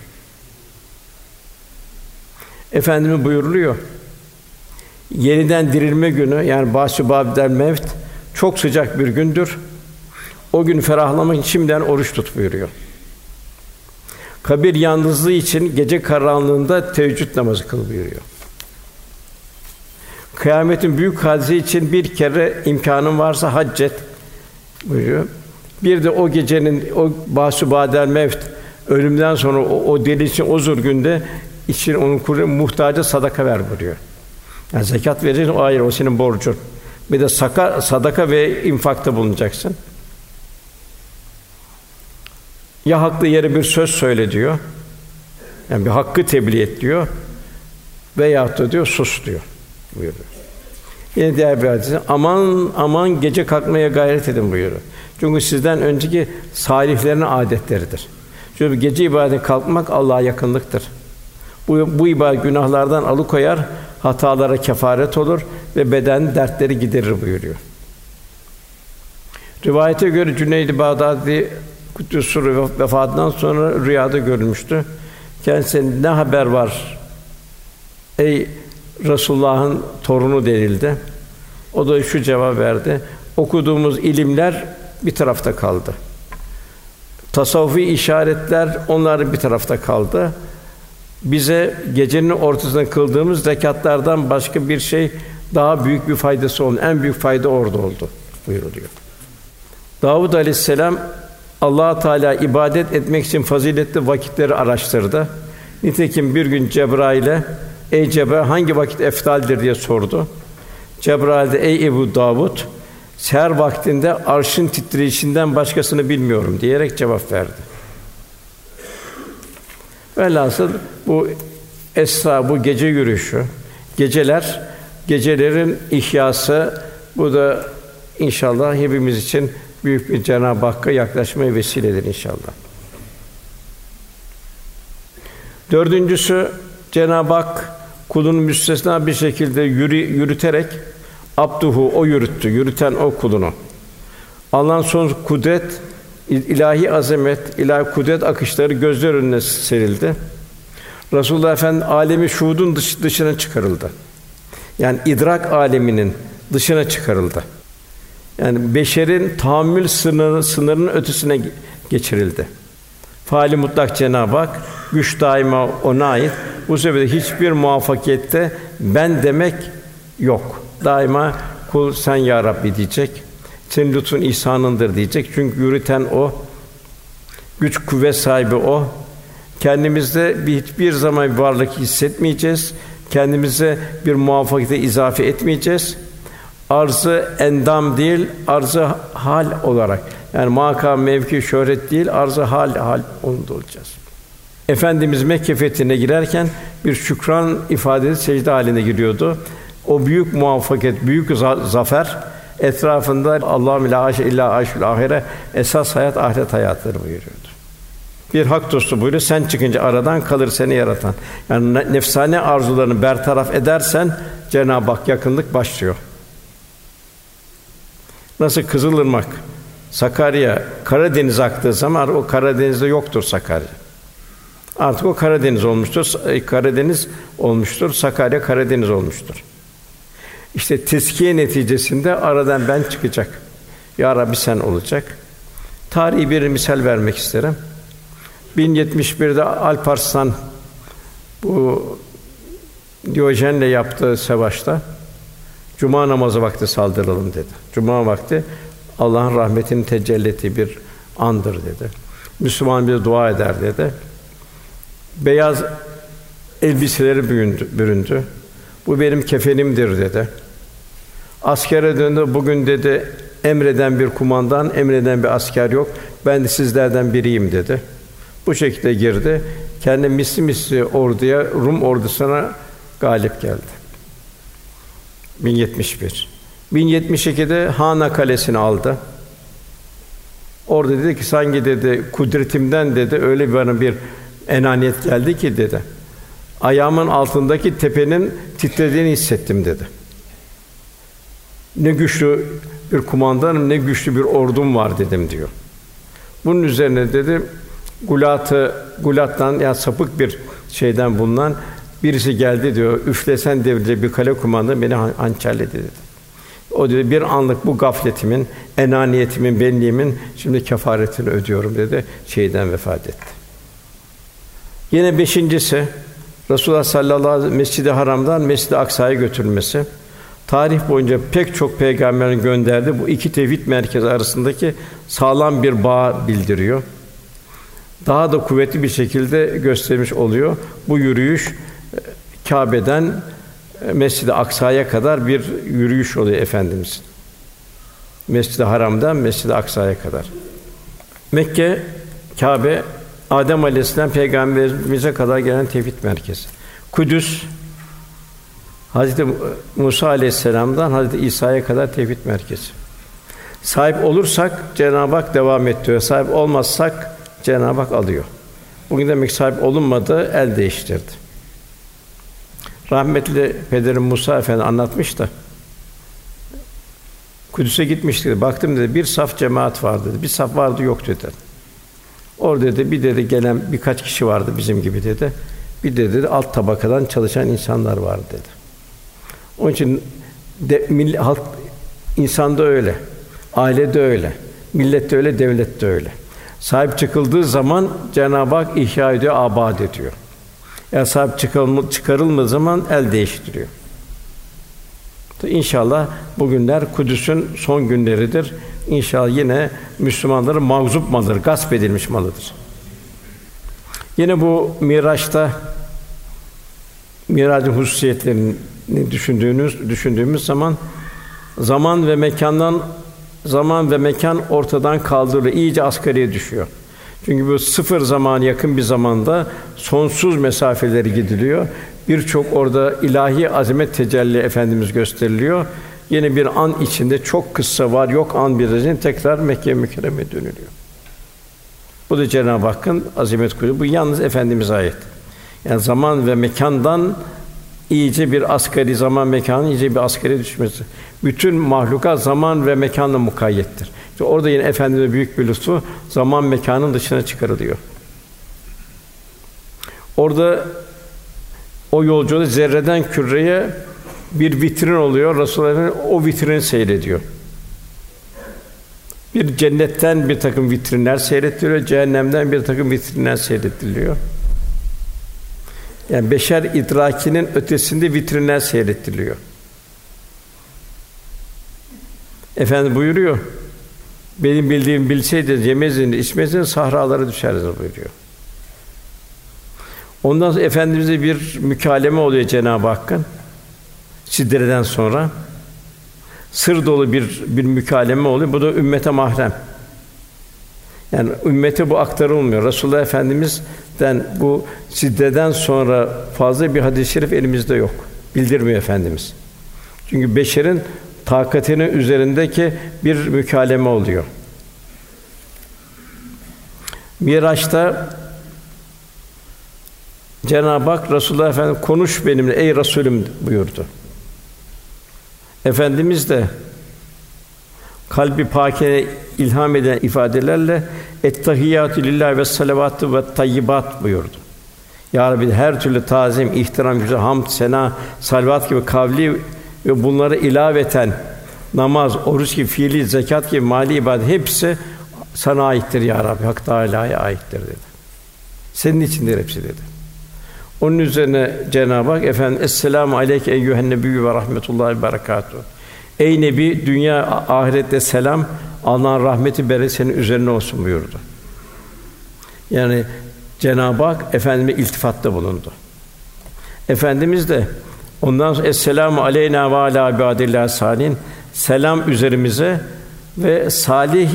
Speaker 3: Efendimiz buyuruluyor. Yeniden dirilme günü yani bahsü babdel mevt Çok sıcak bir gündür. O gün ferahlamak için şimdiden oruç tut buyuruyor. Kabir yalnızlığı için gece karanlığında teheccüd namazı kıl buyuruyor. Kıyametin büyük hadise için bir kere imkanın varsa hac et buyuruyor. Bir de o gecenin o basu badel mevt ölümden sonra o, o için o zor günde için onun kuru muhtaca sadaka ver buyuruyor. Yani zekat vereceksin, o hayır o senin borcun. Bir de saka, sadaka ve infakta bulunacaksın. Ya haklı yere bir söz söyle diyor. Yani bir hakkı tebliğ et diyor. Veya da diyor sus diyor. Buyuruyor. Yine diğer bir hadis aman aman gece kalkmaya gayret edin buyuruyor. Çünkü sizden önceki salihlerin adetleridir. Çünkü gece ibadet kalkmak Allah'a yakınlıktır. Bu, bu ibadet günahlardan alıkoyar, hatalara kefaret olur ve beden dertleri giderir buyuruyor. Rivayete göre Cüneyd-i Bağdadi Kuddüs'ü vefatından sonra rüyada görülmüştü. Kendisine ne haber var? Ey Resulullah'ın torunu denildi. O da şu cevap verdi. Okuduğumuz ilimler bir tarafta kaldı. Tasavvufi işaretler onlar bir tarafta kaldı. Bize gecenin ortasında kıldığımız rekatlardan başka bir şey daha büyük bir faydası oldu. En büyük fayda orada oldu buyuruluyor. Davud Aleyhisselam Allah Teala ibadet etmek için faziletli vakitleri araştırdı. Nitekim bir gün Cebrail'e "Ey Cebrail hangi vakit eftaldir?" diye sordu. Cebrail de "Ey Ebu Davud, seher vaktinde arşın titreyişinden başkasını bilmiyorum." diyerek cevap verdi. Velhasıl bu esra, bu gece yürüyüşü, geceler, gecelerin ihyası, bu da inşallah hepimiz için büyük bir Cenab-ı Hakk'a yaklaşmaya vesiledir inşallah. Dördüncüsü Cenab-ı Hak kulunu müstesna bir şekilde yürü, yürüterek abduhu o yürüttü, yürüten o kulunu. Allah'ın son kudret, ilahi azamet, ilahi kudret akışları gözler önüne serildi. Resulullah Efendi alemi şuhudun dış, dışına çıkarıldı. Yani idrak aleminin dışına çıkarıldı. Yani beşerin tahammül sınırı, sınırının ötesine geçirildi. Faali mutlak Cenab-ı Hak, güç daima ona ait. Bu sebeple hiçbir muvaffakiyette ben demek yok. Daima kul sen ya Rabbi diyecek. Senin lütfun ihsanındır diyecek. Çünkü yürüten o. Güç kuvvet sahibi o. Kendimizde bir hiçbir zaman bir varlık hissetmeyeceğiz. Kendimize bir muvaffakiyete izafe etmeyeceğiz arzı endam değil, arzı hal olarak. Yani makam, mevki, şöhret değil, arzı hal hal onda olacağız. Efendimiz Mekke fethine girerken bir şükran ifadesi secde haline giriyordu. O büyük muvaffakiyet, büyük zafer etrafında Allah'ım la illa aşul ahire esas hayat ahiret hayatıdır buyuruyordu. Bir hak dostu buyuruyor. Sen çıkınca aradan kalır seni yaratan. Yani nefsane arzularını bertaraf edersen Cenab-ı Hak yakınlık başlıyor. Nasıl Kızılırmak, Sakarya, Karadeniz aktığı zaman o Karadeniz'de yoktur Sakarya. Artık o Karadeniz olmuştur. Karadeniz olmuştur. Sakarya Karadeniz olmuştur. İşte teskiye neticesinde aradan ben çıkacak. Ya Rabbi sen olacak. Tarihi bir misal vermek isterim. 1071'de Alparslan bu Diyojen'le yaptığı savaşta Cuma namazı vakti saldıralım dedi. Cuma vakti Allah'ın rahmetinin tecelli ettiği bir andır dedi. Müslüman bir dua eder dedi. Beyaz elbiseleri büründü, büründü. Bu benim kefenimdir dedi. Askere döndü. Bugün dedi emreden bir kumandan, emreden bir asker yok. Ben de sizlerden biriyim dedi. Bu şekilde girdi. Kendi misli misli orduya, Rum ordusuna galip geldi. 1071. 1072'de Hana kalesini aldı. Orada dedi ki sanki dedi kudretimden dedi öyle bana bir enaniyet geldi ki dedi. Ayağımın altındaki tepenin titrediğini hissettim dedi. Ne güçlü bir kumandanım, ne güçlü bir ordum var dedim diyor. Bunun üzerine dedi Gulat'ı Gulat'tan ya sapık bir şeyden bulunan Birisi geldi diyor, üflesen devrilecek bir kale kumandanı beni hançerledi dedi. O dedi bir anlık bu gafletimin, enaniyetimin, benliğimin şimdi kefaretini ödüyorum dedi. Şeyden vefat etti. Yine beşincisi Resulullah sallallahu aleyhi ve sellem Mescid-i Haram'dan Mescid-i Aksa'ya götürülmesi. Tarih boyunca pek çok peygamberin gönderdi bu iki tevhid merkezi arasındaki sağlam bir bağ bildiriyor. Daha da kuvvetli bir şekilde göstermiş oluyor. Bu yürüyüş e, Kâbe'den e, Mescid-i Aksa'ya kadar bir yürüyüş oluyor efendimiz. Mescid-i Haram'dan Mescid-i Aksa'ya kadar. Mekke, Kâbe, Adem Aleyhisselam peygamberimize kadar gelen tevhid merkezi. Kudüs Hazreti Musa Aleyhisselam'dan Hazreti İsa'ya kadar tevhid merkezi. Sahip olursak Cenab-ı Hak devam ettiriyor. Sahip olmazsak Cenab-ı Hak alıyor. Bugün demek sahip olunmadı, el değiştirdi. Rahmetli pederim Musa Efendi anlatmış da Kudüs'e gitmişti. Baktım dedi bir saf cemaat vardı dedi. Bir saf vardı yok dedi. Orada dedi bir dedi gelen birkaç kişi vardı bizim gibi dedi. Bir de dedi alt tabakadan çalışan insanlar vardı dedi. Onun için de, milli, halk insanda öyle. Ailede öyle. Millette öyle, devlette öyle. Sahip çıkıldığı zaman Cenab-ı Hak ihya ediyor, abad ediyor. Eğer sahip çıkarılma, çıkarılmadığı zaman el değiştiriyor. İnşallah bugünler Kudüs'ün son günleridir. İnşallah yine Müslümanların mağzup malıdır, gasp edilmiş malıdır. Yine bu Miraç'ta Miracın hususiyetlerini düşündüğünüz düşündüğümüz zaman zaman ve mekandan zaman ve mekan ortadan kaldırılıyor, iyice asgariye düşüyor. Çünkü bu sıfır zaman yakın bir zamanda sonsuz mesafeleri gidiliyor. Birçok orada ilahi azamet tecelli efendimiz gösteriliyor. Yine bir an içinde çok kısa var, yok an bir için tekrar Mekke mükerreme dönülüyor. Bu da Cenab-ı Hakk'ın azamet kulu. Bu yalnız efendimize ait. Yani zaman ve mekandan iyice bir asgari zaman mekanı iyice bir asgari düşmesi. Bütün mahlukat zaman ve mekanla mukayyettir. İşte orada yine efendimize büyük bir lütfu zaman mekanın dışına çıkarılıyor. Orada o yolculuğu zerreden küreye bir vitrin oluyor. Resulullah o vitrini seyrediyor. Bir cennetten bir takım vitrinler seyrettiriyor, cehennemden bir takım vitrinler seyrettiriyor. Yani beşer idrakinin ötesinde vitrinler seyrettiriyor. Efendi buyuruyor. Benim bildiğim bilseydiniz yemezdiniz, içmezdiniz, sahralara düşeriz buyuruyor. Ondan sonra efendimize bir mükaleme oluyor Cenab-ı Hakk'ın. Sidreden sonra sır dolu bir bir mükaleme oluyor. Bu da ümmete mahrem. Yani ümmete bu aktarılmıyor. Resulullah Efendimiz'den bu siddeden sonra fazla bir hadis-i şerif elimizde yok. Bildirmiyor efendimiz. Çünkü beşerin takatinin üzerindeki bir mükaleme oluyor. Miraç'ta Cenab-ı Hak Resulullah Efendimiz konuş benimle ey Resulüm buyurdu. Efendimiz de kalbi pakine ilham eden ifadelerle "Ettehiyyatü lillahi ve salavatü ve tayyibat" buyurdu. Ya Rabbi her türlü tazim, ihtiram, güzel, hamd, sena, salvat gibi kavli ve bunları ilaveten namaz, oruç gibi fiili, zekat gibi mali ibadet hepsi sana aittir ya Rabbi. Hak Teâlâ'ya aittir dedi. Senin içindir hepsi dedi. Onun üzerine Cenab-ı Hak efendim Esselamu aleyke eyyühen nebiyyü ve rahmetullahi ve berekatuhu. Ey nebi dünya ahirette selam Allah'ın rahmeti bereket senin üzerine olsun buyurdu. Yani Cenab-ı Hak efendime iltifatta bulundu. Efendimiz de ondan sonra Esselamu aleyna ve ala ibadillah salin selam üzerimize ve salih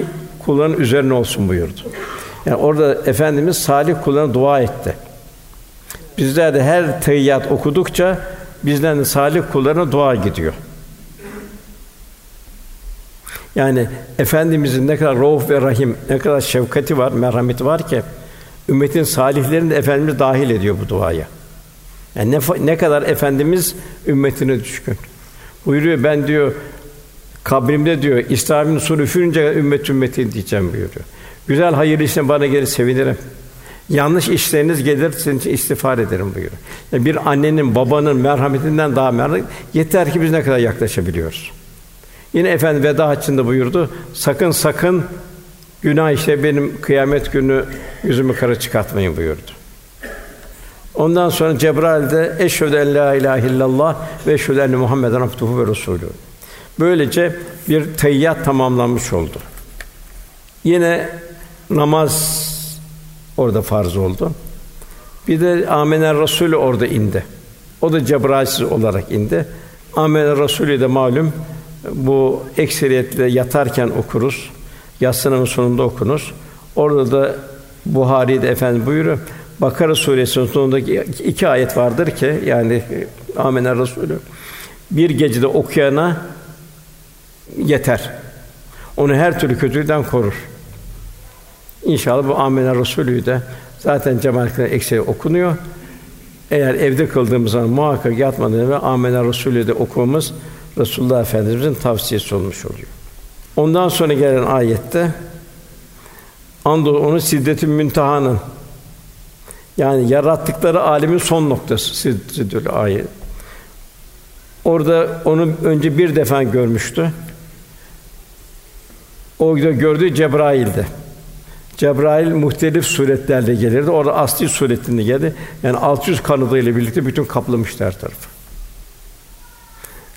Speaker 3: kulların üzerine olsun buyurdu. Yani orada efendimiz salih kullarına dua etti. Bizler de her teyyat okudukça bizden de salih kullarına dua gidiyor. Yani efendimizin ne kadar rauf ve rahim, ne kadar şefkati var, merhameti var ki ümmetin salihlerini de efendimiz dahil ediyor bu duaya. Yani ne, ne kadar efendimiz ümmetine düşkün. Buyuruyor ben diyor kabrimde diyor İslam'ın sunu üfürünce ümmet ümmetin diyeceğim buyuruyor. Güzel hayırlı işler bana gelir sevinirim. Yanlış işleriniz gelir sizin için istiğfar ederim buyuruyor. Yani bir annenin, babanın merhametinden daha merhamet yeter ki biz ne kadar yaklaşabiliyoruz. Yine efendi veda haccında buyurdu. Sakın sakın günah işte benim kıyamet günü yüzümü kara çıkartmayın buyurdu. Ondan sonra Cebrail de eşhedü en la ilahe illallah ve eşhedü enne Muhammeden abduhu ve resulü. Böylece bir teyyat tamamlanmış oldu. Yine namaz orada farz oldu. Bir de Amener Resulü orada indi. O da Cebrail'siz olarak indi. Amener Resulü de malum bu ekseriyetle yatarken okuruz. Yatsının sonunda okunuz. Orada da Buhari'de efendim buyuruyor. Bakara suresinin sonundaki iki ayet vardır ki yani Amener Resulü bir gecede okuyana yeter. Onu her türlü kötülükten korur. İnşallah bu Amener Resulü de zaten cemaatler ekseri okunuyor. Eğer evde kıldığımız zaman muhakkak yatmadan evvel Amener Resulü de okumamız Resulullah Efendimizin tavsiyesi olmuş oluyor. Ondan sonra gelen ayette onu siddetin müntahanın yani yarattıkları alemin son noktası Siddetül ayet. Orada onu önce bir defa görmüştü. O da gördüğü Cebrail'di. Cebrail muhtelif suretlerle gelirdi. Orada asli suretinde geldi. Yani 600 kanadıyla birlikte bütün kaplamıştı her tarafı.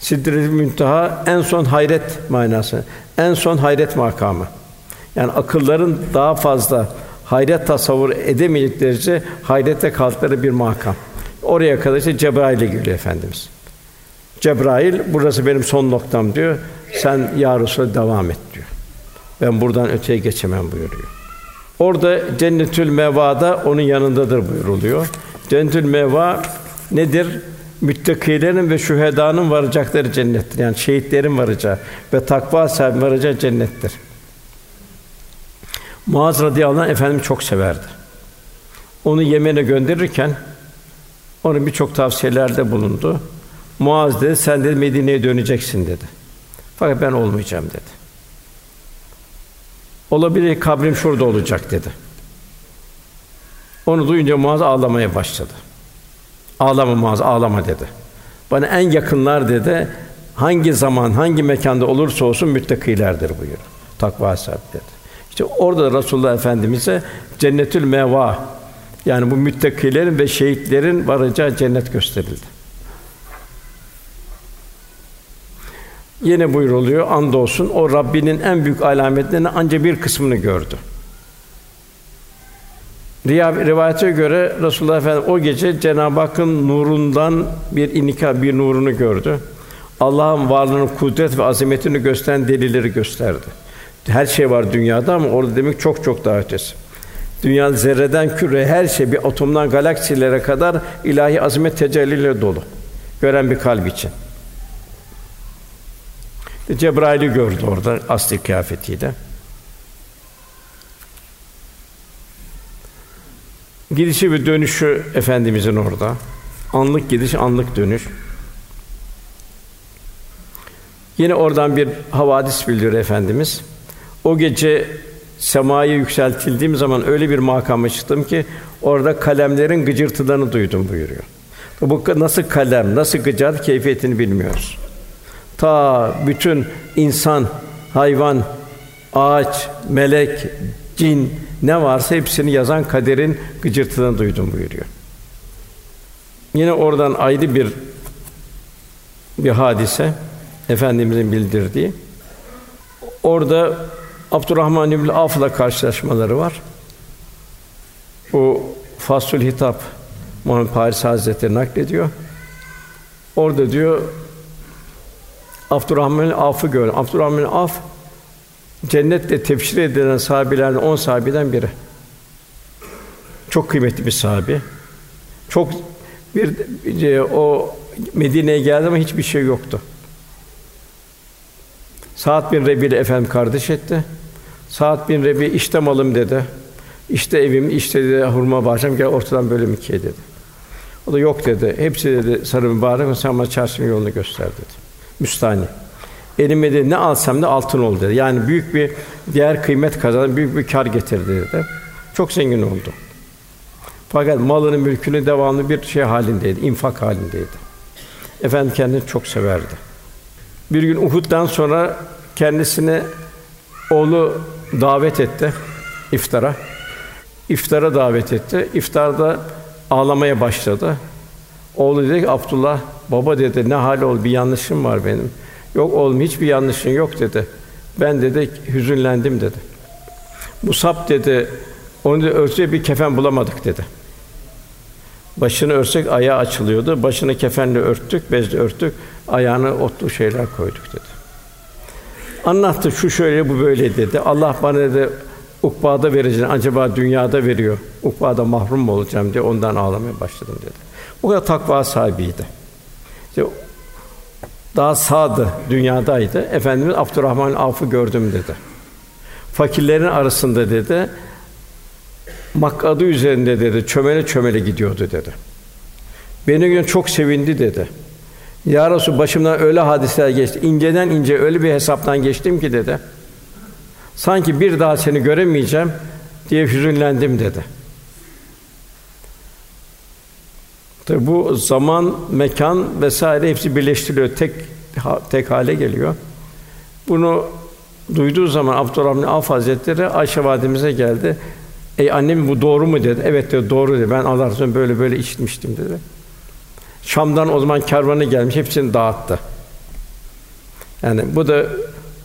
Speaker 3: Sidret-i Münteha en son hayret manası. En son hayret makamı. Yani akılların daha fazla hayret tasavvur edemeyecekleri hayrete kalktıkları bir makam. Oraya kadar işte Cebrail'e geliyor efendimiz. Cebrail burası benim son noktam diyor. Sen ya Resulallah devam et diyor. Ben buradan öteye geçemem buyuruyor. Orada Cennetül Meva'da onun yanındadır buyuruluyor. Cennetül Meva nedir? Müttakilerin ve şühedanın varacakları cennettir. Yani şehitlerin varacağı ve takva sahibi varacağı cennettir. Muaz radıyallahu anh efendim çok severdi. Onu Yemen'e gönderirken ona birçok tavsiyelerde bulundu. Muaz dedi, sen dedi Medine'ye döneceksin dedi. Fakat ben olmayacağım dedi. Olabilir kabrim şurada olacak dedi. Onu duyunca Muaz ağlamaya başladı. Ağlama Muaz, ağlama dedi. Bana en yakınlar dedi, hangi zaman, hangi mekanda olursa olsun müttakilerdir buyur. Takva sahibi dedi. İşte orada da Resulullah Efendimize cennetül meva yani bu müttakilerin ve şehitlerin varacağı cennet gösterildi. Yine buyuruluyor andolsun o Rabbinin en büyük alametlerinin ancak bir kısmını gördü. Rivayete göre Resulullah Efendimiz o gece Cenab-ı Hakk'ın nurundan bir inika, bir nurunu gördü. Allah'ın varlığının kudret ve azametini gösteren delilleri gösterdi. Her şey var dünyada ama orada demek çok çok daha ötesi. Dünya zerreden küre her şey bir atomdan galaksilere kadar ilahi azamet tecelliyle dolu. Gören bir kalp için. Cebrail'i gördü orada asli kıyafetiyle. Gidişi ve dönüşü efendimizin orada. Anlık gidiş, anlık dönüş. Yine oradan bir havadis bildiriyor efendimiz. O gece semaya yükseltildiğim zaman öyle bir makama çıktım ki orada kalemlerin gıcırtılarını duydum buyuruyor. Bu nasıl kalem, nasıl gıcar keyfiyetini bilmiyoruz. Ta bütün insan, hayvan, ağaç, melek, cin ne varsa hepsini yazan kaderin gıcırtısını duydum buyuruyor. Yine oradan ayrı bir bir hadise efendimizin bildirdiği. Orada Abdurrahman İbn Avf'la karşılaşmaları var. Bu Fasul Hitap Muhammed Paris Hazretleri naklediyor. Orada diyor Abdurrahman Af'ı gör. Abdurrahman Af cennette tefsir edilen sahabelerden on sahabeden biri. Çok kıymetli bir sahabi. Çok bir, bir o Medine'ye geldi ama hiçbir şey yoktu. Saat bin Rebi ile efendim kardeş etti. Saat bin Rebi işte malım dedi. İşte evim, işte dedi hurma bahçem gel ortadan bölüm ikiye dedi. O da yok dedi. Hepsi dedi sarı mübarek sen bana çarşının yolunu göster dedi müstahni. Elime de ne alsam da altın oldu dedi. Yani büyük bir diğer kıymet kazandı, büyük bir kar getirdi dedi. Çok zengin oldu. Fakat malının mülkünü devamlı bir şey halindeydi, infak halindeydi. Efendi kendini çok severdi. Bir gün Uhud'dan sonra kendisine oğlu davet etti iftara. İftara davet etti. İftarda ağlamaya başladı. Oğlu dedi ki Abdullah baba dedi ne hal oldu bir yanlışım var benim. Yok oğlum hiçbir yanlışın yok dedi. Ben dedi hüzünlendim dedi. Musab dedi onu da örtecek bir kefen bulamadık dedi. Başını örsek ayağı açılıyordu. Başını kefenle örttük, bezle örttük. Ayağını otlu şeyler koyduk dedi. Anlattı şu şöyle bu böyle dedi. Allah bana dedi ukbada vereceğini acaba dünyada veriyor. Ukbada mahrum mu olacağım diye ondan ağlamaya başladım dedi. Bu kadar takva sahibiydi. İşte daha sağdı, dünyadaydı. Efendimiz Abdurrahman Avf'ı gördüm dedi. Fakirlerin arasında dedi, makadı üzerinde dedi, çömele çömele gidiyordu dedi. Beni gün çok sevindi dedi. Ya Resul başımdan öyle hadiseler geçti. inceden ince öyle bir hesaptan geçtim ki dedi. Sanki bir daha seni göremeyeceğim diye hüzünlendim dedi. Tabi bu zaman, mekan vesaire hepsi birleştiriliyor. Tek tek hale geliyor. Bunu duyduğu zaman Abdurrahman Avf Hazretleri Ayşe validemize geldi. Ey annem bu doğru mu dedi. Evet dedi doğru dedi. Ben Allah Resulü'nün böyle böyle işitmiştim dedi. Şam'dan o zaman kervanı gelmiş hepsini dağıttı. Yani bu da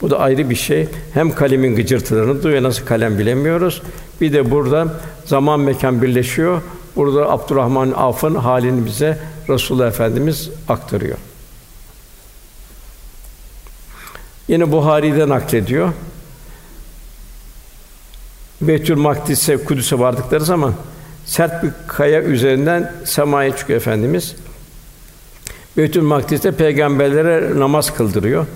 Speaker 3: bu da ayrı bir şey. Hem kalemin gıcırtılarını duyuyor, nasıl kalem bilemiyoruz. Bir de burada zaman mekan birleşiyor. Burada Abdurrahman Avf'ın halini bize Resulullah Efendimiz aktarıyor. Yine Buhari'den naklediyor. Beytül Makdis'e, Kudüs'e vardıkları zaman sert bir kaya üzerinden semaya çıkıyor efendimiz. Beytül Makdis'te peygamberlere namaz kıldırıyor.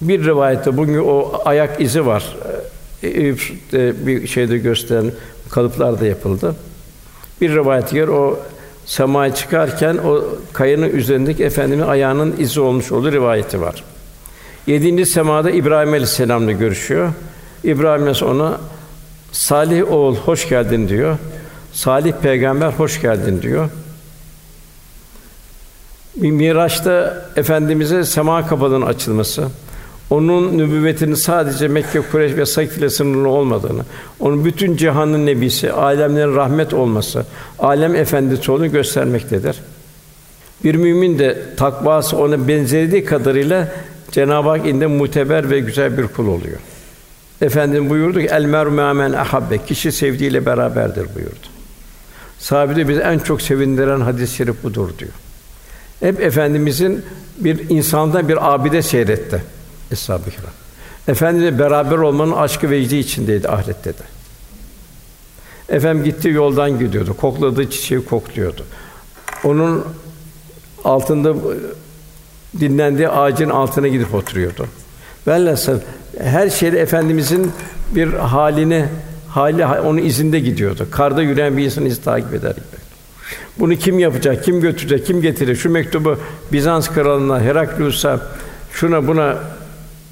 Speaker 3: Bir rivayette bugün o ayak izi var. Eyüp'te bir şeyde gösteren kalıplar da yapıldı. Bir rivayet yer o semaya çıkarken o kayanın üzerindeki efendimin ayağının izi olmuş olduğu rivayeti var. Yedinci semada İbrahim Aleyhisselam'la görüşüyor. İbrahim ona Salih oğul hoş geldin diyor. Salih peygamber hoş geldin diyor. Bir Miraç'ta efendimize sema kapılarının açılması, onun nübüvvetinin sadece Mekke, Kureyş ve Sakif ile sınırlı olmadığını, onun bütün cihanın nebisi, alemlerin rahmet olması, alem efendisi olduğunu göstermektedir. Bir mümin de takvası ona benzediği kadarıyla Cenab-ı Hak inde muteber ve güzel bir kul oluyor. Efendim buyurdu ki el meru men ahabbe kişi sevdiğiyle beraberdir buyurdu. Sahabe de bizi en çok sevindiren hadis-i şerif budur diyor. Hep efendimizin bir insanda bir abide seyretti. Eshab-ı Kiram. Efendimizle beraber olmanın aşkı vecdi içindeydi ahirette de. Efendim gitti yoldan gidiyordu. Kokladığı çiçeği kokluyordu. Onun altında dinlendiği ağacın altına gidip oturuyordu. Velhasıl her şeyde efendimizin bir halini hali onun izinde gidiyordu. Karda yürüyen bir insan izi takip eder gibi. Bunu kim yapacak, kim götürecek, kim getirir? Şu mektubu Bizans kralına, Heraklius'a, şuna buna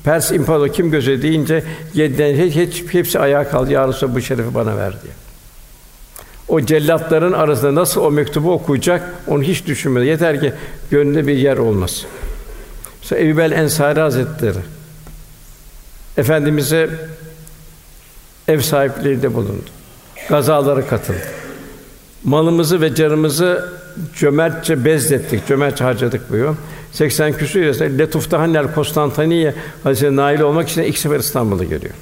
Speaker 3: Pers İmparator kim göze deyince hiç, hiç hepsi ayağa kaldı. Ya Resulallah bu şerefi bana ver diye. O cellatların arasında nasıl o mektubu okuyacak onu hiç düşünmedi. Yeter ki gönlünde bir yer olması. Mesela Ebu Ensari Hazretleri Efendimize ev sahipliğinde bulundu. Gazalara katıldı. Malımızı ve canımızı cömertçe bezlettik, cömertçe harcadık buyuruyor. 80 küsur yaşında Letuf'ta Hannel Konstantiniye Hazreti nail olmak için ilk sefer İstanbul'a geliyor.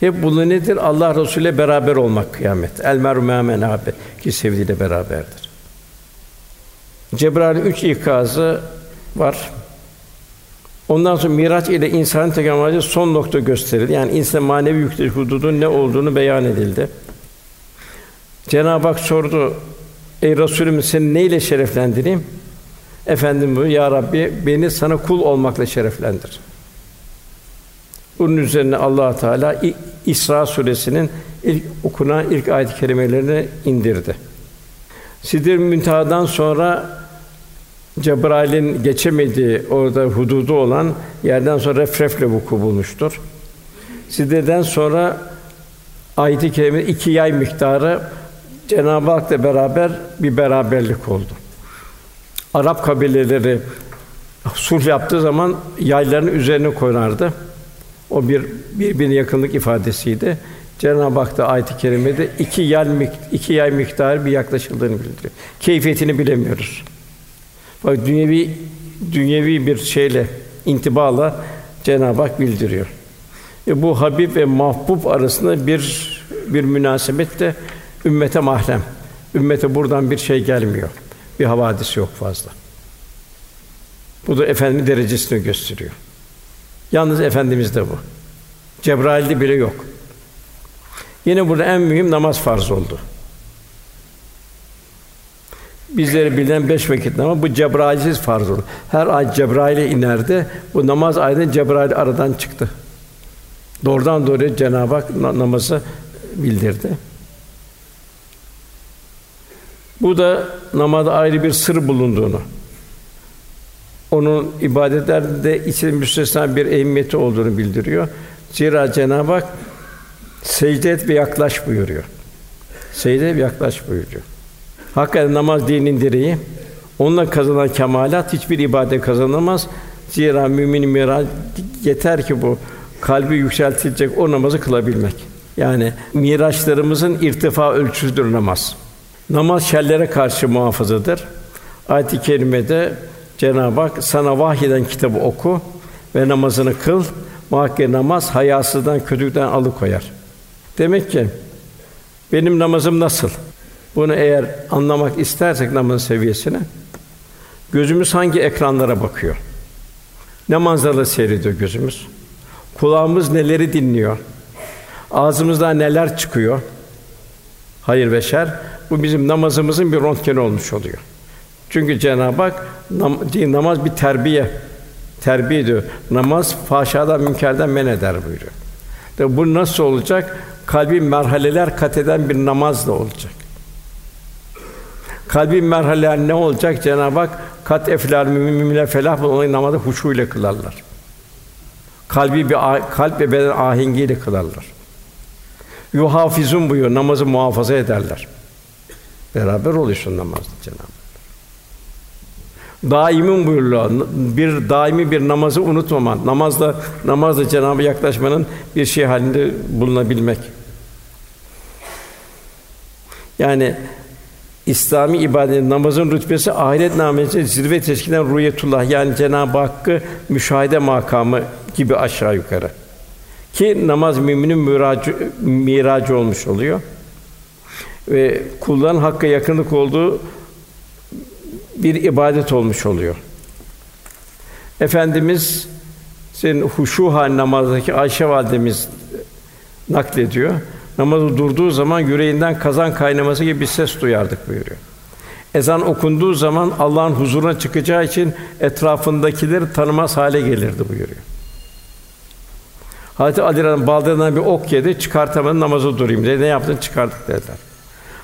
Speaker 3: Hep bunu nedir? Allah Resulü ile beraber olmak kıyamet. El meru me'men ki sevdiğiyle beraberdir. Cebrail üç ikazı var. Ondan sonra Miraç ile insanın tekamülü son nokta gösterildi. Yani insan manevi yüklü hududun ne olduğunu beyan edildi. Cenab-ı Hak sordu: "Ey Resulüm seni neyle şereflendireyim?" Efendim bu ya Rabbi beni sana kul olmakla şereflendir. Bunun üzerine Allah Teala İsra suresinin ilk okunan ilk ayet-i kerimelerini indirdi. Sidir Münteha'dan sonra Cebrail'in geçemediği orada hududu olan yerden sonra refrefle vuku bulmuştur. Side'den sonra ayet-i kerime iki yay miktarı Cenab-ı Hak'la beraber bir beraberlik oldu. Arap kabileleri sulh yaptığı zaman yaylarını üzerine koyardı. O bir birbirine yakınlık ifadesiydi. Cenab-ı Hak da ayet-i kerimede iki yay iki yay miktarı bir yaklaşıldığını bildiriyor. Keyfiyetini bilemiyoruz. Bak dünyevi dünyevi bir şeyle intibala Cenab-ı Hak bildiriyor. E bu Habib ve Mahbub arasında bir bir münasebet de ümmete mahrem. Ümmete buradan bir şey gelmiyor. Bir havadis yok fazla. Bu da efendi derecesini gösteriyor. Yalnız efendimiz de bu. Cebrail'de bile yok. Yine burada en mühim namaz farz oldu. Bizlere bilinen beş vakit namaz bu Cebrail'siz farz oldu. Her ay Cebrail'e inerdi. Bu namaz ayında Cebrail aradan çıktı. Doğrudan doğruya Cenab-ı Hak namazı bildirdi. Bu da namazda ayrı bir sır bulunduğunu, onun ibadetlerde içinde müstesna bir ehemmiyeti olduğunu bildiriyor. Zira Cenab-ı Hak secde et ve yaklaş buyuruyor. Secde ve yaklaş buyuruyor. Hakikaten namaz dinin direği. Onunla kazanılan kemalat hiçbir ibadet kazanamaz. Zira mümin miraç yeter ki bu kalbi yükseltilecek o namazı kılabilmek. Yani miraçlarımızın irtifa ölçüsüdür namaz. Namaz şerlere karşı muhafızıdır. Ayet-i kerimede Cenab-ı Hak sana vahyeden kitabı oku ve namazını kıl. Muhakkak namaz hayasızdan, kötülükten alıkoyar. Demek ki benim namazım nasıl? Bunu eğer anlamak istersek namaz seviyesini gözümüz hangi ekranlara bakıyor? Ne manzara seyrediyor gözümüz? Kulağımız neleri dinliyor? Ağzımızdan neler çıkıyor? Hayır ve şer. Bu bizim namazımızın bir röntgeni olmuş oluyor. Çünkü Cenab-ı Hak nam, namaz bir terbiye, terbiye ediyor. Namaz fahşadan, münkerden men eder buyuruyor. De bu nasıl olacak? Kalbi merhaleler kat eden bir namazla olacak. Kalbi merhaleler ne olacak? Cenab-ı Hak kat eflar müminler felah onu namazı huşu ile kılarlar. Kalbi bir kalp ve beden ahengiyle kılarlar. Yuhafizun buyuruyor, namazı muhafaza ederler. Beraber oluyorsun namazda Cenab-ı. Daimin buyuruyor. Bir daimi bir namazı unutmaman. Namazla namazla Cenabı yaklaşmanın bir şey halinde bulunabilmek. Yani İslami ibadet namazın rütbesi ahiret namesi zirve teşkilen ruhiyetullah yani Cenab-ı Hakk'ı müşahede makamı gibi aşağı yukarı. Ki namaz müminin miracı, miracı olmuş oluyor. Ve kulların hakka yakınlık olduğu bir ibadet olmuş oluyor. Efendimiz senin huşu hal namazdaki Ayşe validemiz naklediyor. Namazı durduğu zaman yüreğinden kazan kaynaması gibi bir ses duyardık buyuruyor. Ezan okunduğu zaman Allah'ın huzuruna çıkacağı için etrafındakileri tanımaz hale gelirdi buyuruyor. Hazreti Ali Radıyallahu bir ok yedi, çıkartamadı namazı durayım dedi. Ne yaptın? Çıkardık dediler.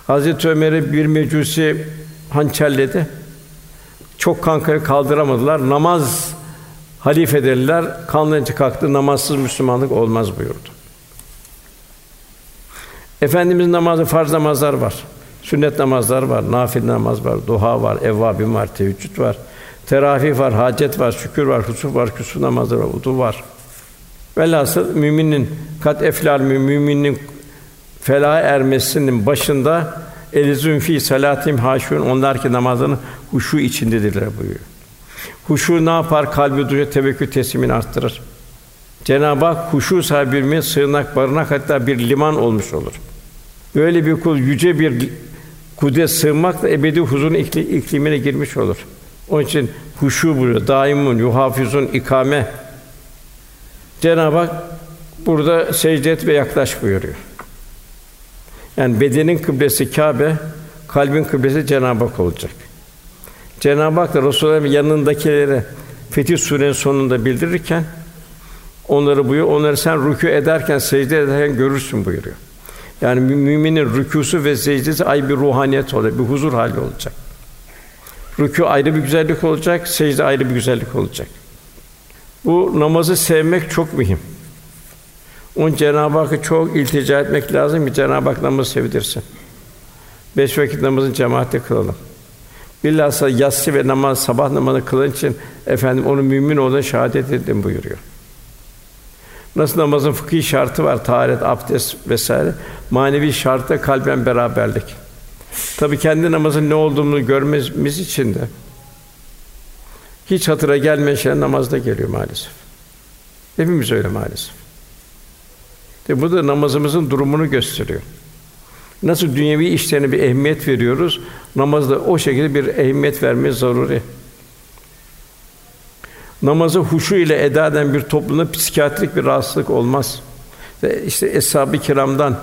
Speaker 3: Hazreti Ömer'i bir mecusi hançerledi. Çok kankayı kaldıramadılar. Namaz halife dediler. Kanlıca kalktı. Namazsız Müslümanlık olmaz buyurdu. Efendimiz namazı farz namazlar var. Sünnet namazlar var, nafile namaz var, duha var, evvabin var, teheccüd var, teravih var, hacet var, şükür var, husuf var, küsuf namazları var, udu var. Velhasıl müminin kat eflal müminin felaha ermesinin başında elizün fi salatim haşun onlar ki namazını huşu içindedirler buyuruyor. Huşu ne yapar? Kalbi duyuyor, tevekkül teslimini arttırır. Cenab-ı Hak huşu sahibi sığınak, barınak hatta bir liman olmuş olur. Böyle bir kul yüce bir kudret sığınmakla ebedi huzurun iklimine girmiş olur. Onun için huşu buyuruyor. Daimun yuhafizun ikame. Cenab-ı Hak burada secde et ve yaklaş buyuruyor. Yani bedenin kıblesi Kâbe, kalbin kıblesi Cenab-ı Hak olacak. Cenab-ı Hak da Resulullah'ın yanındakilere Fetih Sûre'nin sonunda bildirirken onları buyuruyor. Onları sen rükû ederken, secde ederken görürsün buyuruyor. Yani müminin rükûsu ve secdesi ay bir ruhaniyet olacak, bir huzur hali olacak. Rükû ayrı bir güzellik olacak, secde ayrı bir güzellik olacak. Bu namazı sevmek çok mühim. Onun Cenab-ı Hakk'a çok iltica etmek lazım ki Cenab-ı Hak namazı sevdirsin. Beş vakit namazın cemaatle kılalım. Bilhassa yatsı ve namaz, sabah namazı kılan için efendim onu mümin olduğuna şehadet edin buyuruyor. Nasıl namazın fıkhi şartı var, taharet, abdest vesaire. Manevi şartı kalben beraberlik. Tabi kendi namazın ne olduğunu görmemiz için de hiç hatıra gelmeyen şeyler namazda geliyor maalesef. Hepimiz öyle maalesef. De bu da namazımızın durumunu gösteriyor. Nasıl dünyevi işlerine bir ehemmiyet veriyoruz, namazda o şekilde bir ehemmiyet vermemiz zaruri. Namazı huşu ile eda eden bir toplumda psikiyatrik bir rahatsızlık olmaz. İşte eshab-ı kiramdan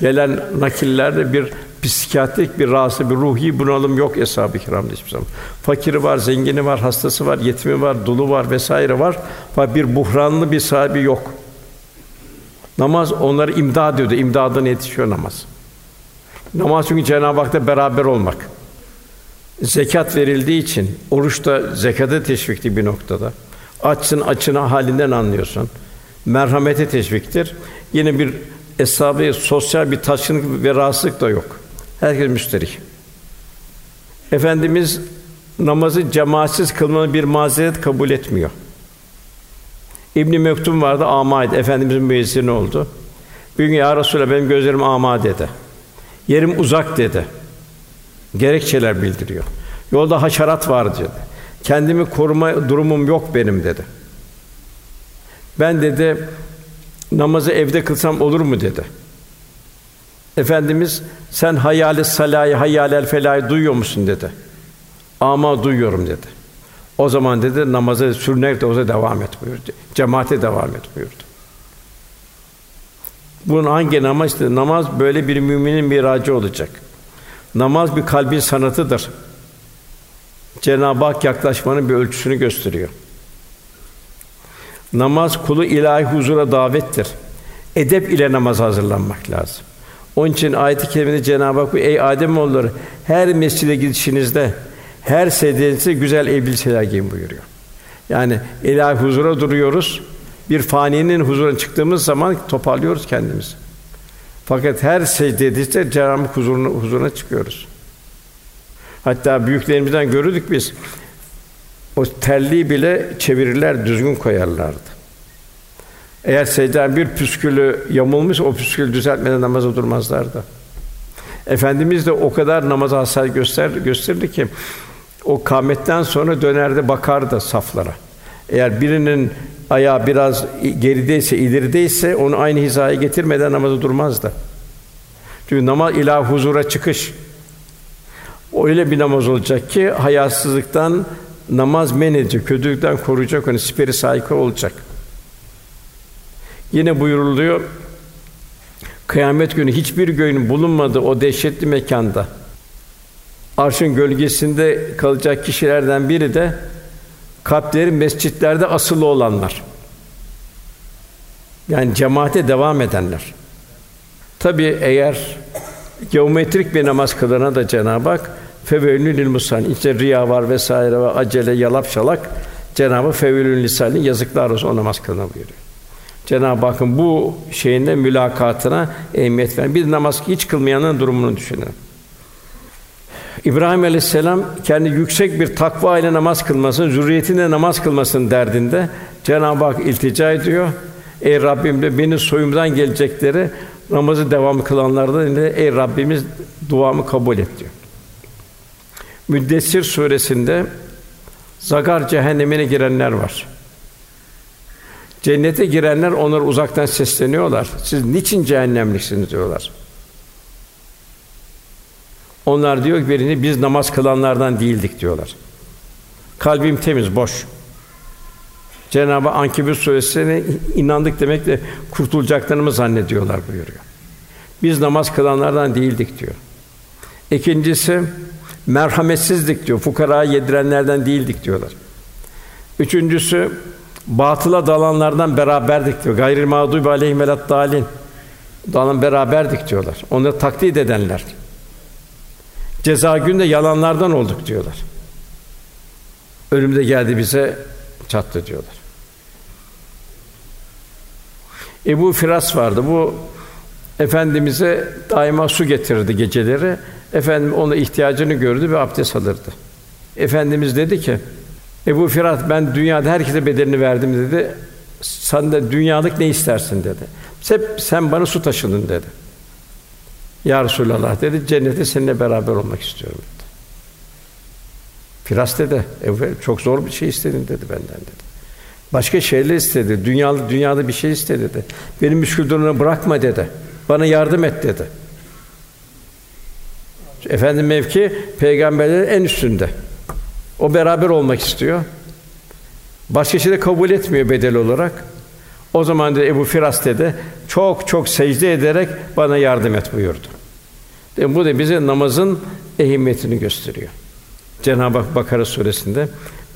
Speaker 3: gelen nakillerde bir psikiyatrik bir rahatsızlık, bir ruhi bunalım yok eshab-ı kiramda hiçbir zaman. Fakiri var, zengini var, hastası var, yetimi var, dulu var vesaire var. Fakat bir buhranlı bir sahibi yok. Namaz onları imdad ediyor, imdadına yetişiyor namaz. Namaz çünkü Cenab-ı Hak'ta beraber olmak. Zekat verildiği için oruç da zekata teşvikli bir noktada. Açsın açına halinden anlıyorsun. Merhamete teşviktir. Yine bir hesabı sosyal bir taşkınlık ve rahatsızlık da yok. Herkes müşterik. Efendimiz namazı cemaatsiz kılmanın bir mazeret kabul etmiyor. İbn Mektum vardı amaydı. Efendimizin müezzini oldu. Bir gün ya Resulallah benim gözlerim ama dedi. Yerim uzak dedi. Gerekçeler bildiriyor. Yolda haşerat var dedi. Kendimi koruma durumum yok benim dedi. Ben dedi namazı evde kılsam olur mu dedi. Efendimiz sen hayali salayı hayalel felayı duyuyor musun dedi. Ama duyuyorum dedi. O zaman dedi namazı sürünerek de oza devam et buyurdu. Cemaate devam et buyurdu. Bunun hangi namaz namaz böyle bir müminin miracı olacak. Namaz bir kalbin sanatıdır. Cenab-ı Hak yaklaşmanın bir ölçüsünü gösteriyor. Namaz kulu ilahi huzura davettir. Edep ile namaz hazırlanmak lazım. Onun için ayet-i kerimede Cenab-ı Hak ey Adem oğulları her mescide gidişinizde her secdenizde güzel elbiseler giyin buyuruyor. Yani ilahi huzura duruyoruz. Bir faninin huzuruna çıktığımız zaman toparlıyoruz kendimizi. Fakat her secdede Cenab-ı huzuruna, huzuruna çıkıyoruz. Hatta büyüklerimizden görürdük biz. O terliği bile çevirirler, düzgün koyarlardı. Eğer secden bir püskülü yamulmuş, o püskülü düzeltmeden namaza durmazlardı. Efendimiz de o kadar namaza hasar göster gösterdi ki o kâmetten sonra dönerdi bakardı saflara. Eğer birinin ayağı biraz gerideyse, ilerideyse onu aynı hizaya getirmeden namaza durmazdı. Çünkü namaz ilah huzura çıkış. Öyle bir namaz olacak ki hayasızlıktan namaz men edecek, kötülükten koruyacak, hani siperi saygı olacak. Yine buyuruluyor, kıyamet günü hiçbir göğün bulunmadığı o dehşetli mekanda arşın gölgesinde kalacak kişilerden biri de kalpleri mescitlerde asılı olanlar. Yani cemaate devam edenler. Tabii eğer geometrik bir namaz kılana da Cenab-ı Hak fevellül lil musan işte riya var vesaire ve acele yalap şalak Cenab-ı fevellül lisanı yazıklar olsun o namaz kılana buyuruyor. Cenab-ı Hakk'ın bu şeyinde mülakatına ehemmiyet veren bir namaz hiç kılmayanın durumunu düşünün. İbrahim Aleyhisselam kendi yüksek bir takva ile namaz kılmasın, zürriyetine namaz kılmasın derdinde Cenab-ı Hak iltica ediyor. Ey Rabbim de benim soyumdan gelecekleri namazı devam kılanlardan de ey Rabbimiz duamı kabul et diyor. Müddessir suresinde zagar cehennemine girenler var. Cennete girenler onlar uzaktan sesleniyorlar. Siz niçin cehennemliksiniz diyorlar. Onlar diyor ki birini biz namaz kılanlardan değildik diyorlar. Kalbim temiz, boş. Cenab-ı Ankebut suresine inandık demekle kurtulacaklarını zannediyorlar buyuruyor. Biz namaz kılanlardan değildik diyor. İkincisi merhametsizlik diyor. Fukara yedirenlerden değildik diyorlar. Üçüncüsü batıla dalanlardan beraberdik diyor. Gayril mağdubi aleyhim velat dalin. Dalan beraberdik diyorlar. Onları taklit edenler. Ceza günde yalanlardan olduk diyorlar. Ölümde geldi bize çattı diyorlar. Ebu Firas vardı. Bu efendimize daima su getirirdi geceleri. Efendim ona ihtiyacını gördü ve abdest alırdı. Efendimiz dedi ki, Ebu Firat ben dünyada herkese bedelini verdim dedi. Sen de dünyalık ne istersin dedi. Hep sen bana su taşıdın dedi. Ya Resulallah dedi, cennete seninle beraber olmak istiyorum dedi. Firas dedi, evet, çok zor bir şey istedin dedi benden dedi. Başka şeyler istedi, dünyalı dünyada bir şey istedi dedi. Benim müşkül durumuna bırakma dedi. Bana yardım et dedi. Efendim mevki peygamberlerin en üstünde. O beraber olmak istiyor. Başka şey de kabul etmiyor bedel olarak. O zaman da Ebu Firas dedi, çok çok secde ederek bana yardım et buyurdu. Dedim, bu da bize namazın ehemmiyetini gösteriyor. Cenab-ı Hak Bakara suresinde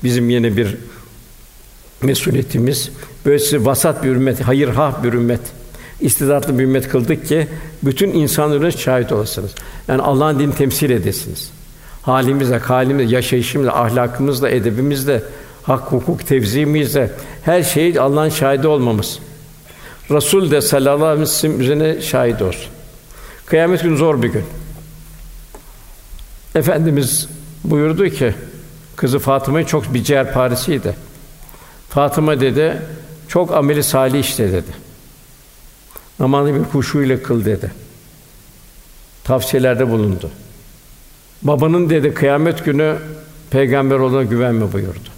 Speaker 3: bizim yeni bir mesuliyetimiz böylesi vasat bir ümmet, hayır ha bir ümmet, istidatlı bir ümmet kıldık ki bütün insanların şahit olasınız. Yani Allah'ın dinini temsil edesiniz. Halimizle, halimizle, yaşayışımızla, ahlakımızla, edebimizle, hak, hukuk, tevzimizle her şeyi Allah'ın şahidi olmamız. Resul de sallallahu aleyhi ve sellem üzerine şahit olsun. Kıyamet günü zor bir gün. Efendimiz buyurdu ki kızı Fatıma'yı çok bir ciğerparesiydi. Fatıma dedi çok ameli salih işte dedi. Namazı bir huşu ile kıl dedi. Tavsiyelerde bulundu. Babanın dedi kıyamet günü peygamber olduğuna güvenme buyurdu.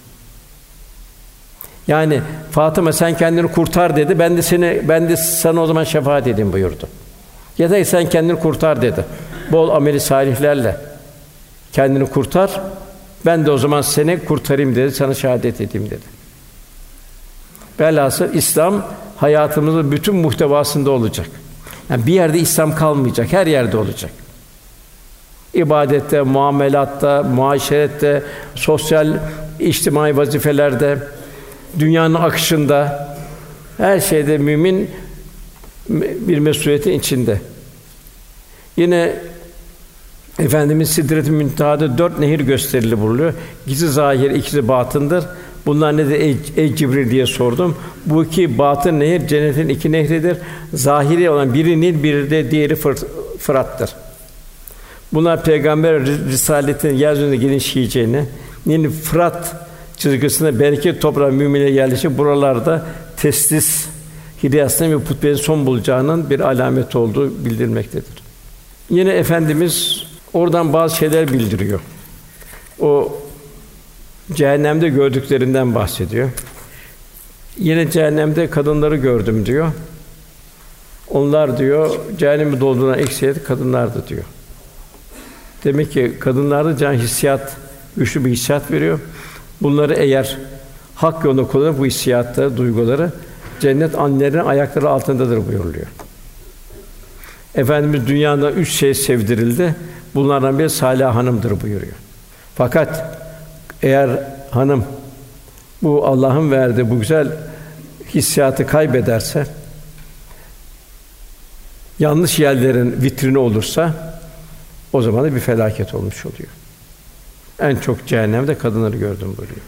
Speaker 3: Yani Fatıma sen kendini kurtar dedi. Ben de seni ben de sana o zaman şefaat edeyim buyurdu. Ya da sen kendini kurtar dedi. Bol ameli salihlerle kendini kurtar. Ben de o zaman seni kurtarayım dedi. Sana şehadet edeyim dedi. Velhasıl İslam hayatımızın bütün muhtevasında olacak. Yani bir yerde İslam kalmayacak, her yerde olacak. İbadette, muamelatta, muaşerette, sosyal, içtimai vazifelerde, dünyanın akışında, her şeyde mümin bir mesuliyetin içinde. Yine Efendimiz Sidret-i Münteha'da dört nehir gösterili bulunuyor. İkisi zahir, ikisi batındır. Bunlar nedir ey, ey Cibril diye sordum. Bu iki batın nehir cennetin iki nehridir. Zahiri olan biri Nil, biri de diğeri Fırat'tır. Bunlar peygamber risaletin yeryüzünde genişleyeceğini, Nil Fırat çizgisinde bereket toprağı mümine yerleşip buralarda teslis hidayasının ve putperest son bulacağının bir alamet olduğu bildirmektedir. Yine efendimiz oradan bazı şeyler bildiriyor. O cehennemde gördüklerinden bahsediyor. Yine cehennemde kadınları gördüm diyor. Onlar diyor cehennemi dolduran eksiyet kadınlardı diyor. Demek ki kadınlarda can hissiyat güçlü bir hissiyat veriyor. Bunları eğer hak yolunda kullanır bu hissiyatları, duyguları cennet annelerin ayakları altındadır buyuruluyor. Efendimiz dünyada üç şey sevdirildi. Bunlardan biri Salih Hanım'dır buyuruyor. Fakat eğer hanım bu Allah'ın verdiği bu güzel hissiyatı kaybederse yanlış yerlerin vitrini olursa o zaman da bir felaket olmuş oluyor. En çok cehennemde kadınları gördüm buyuruyor.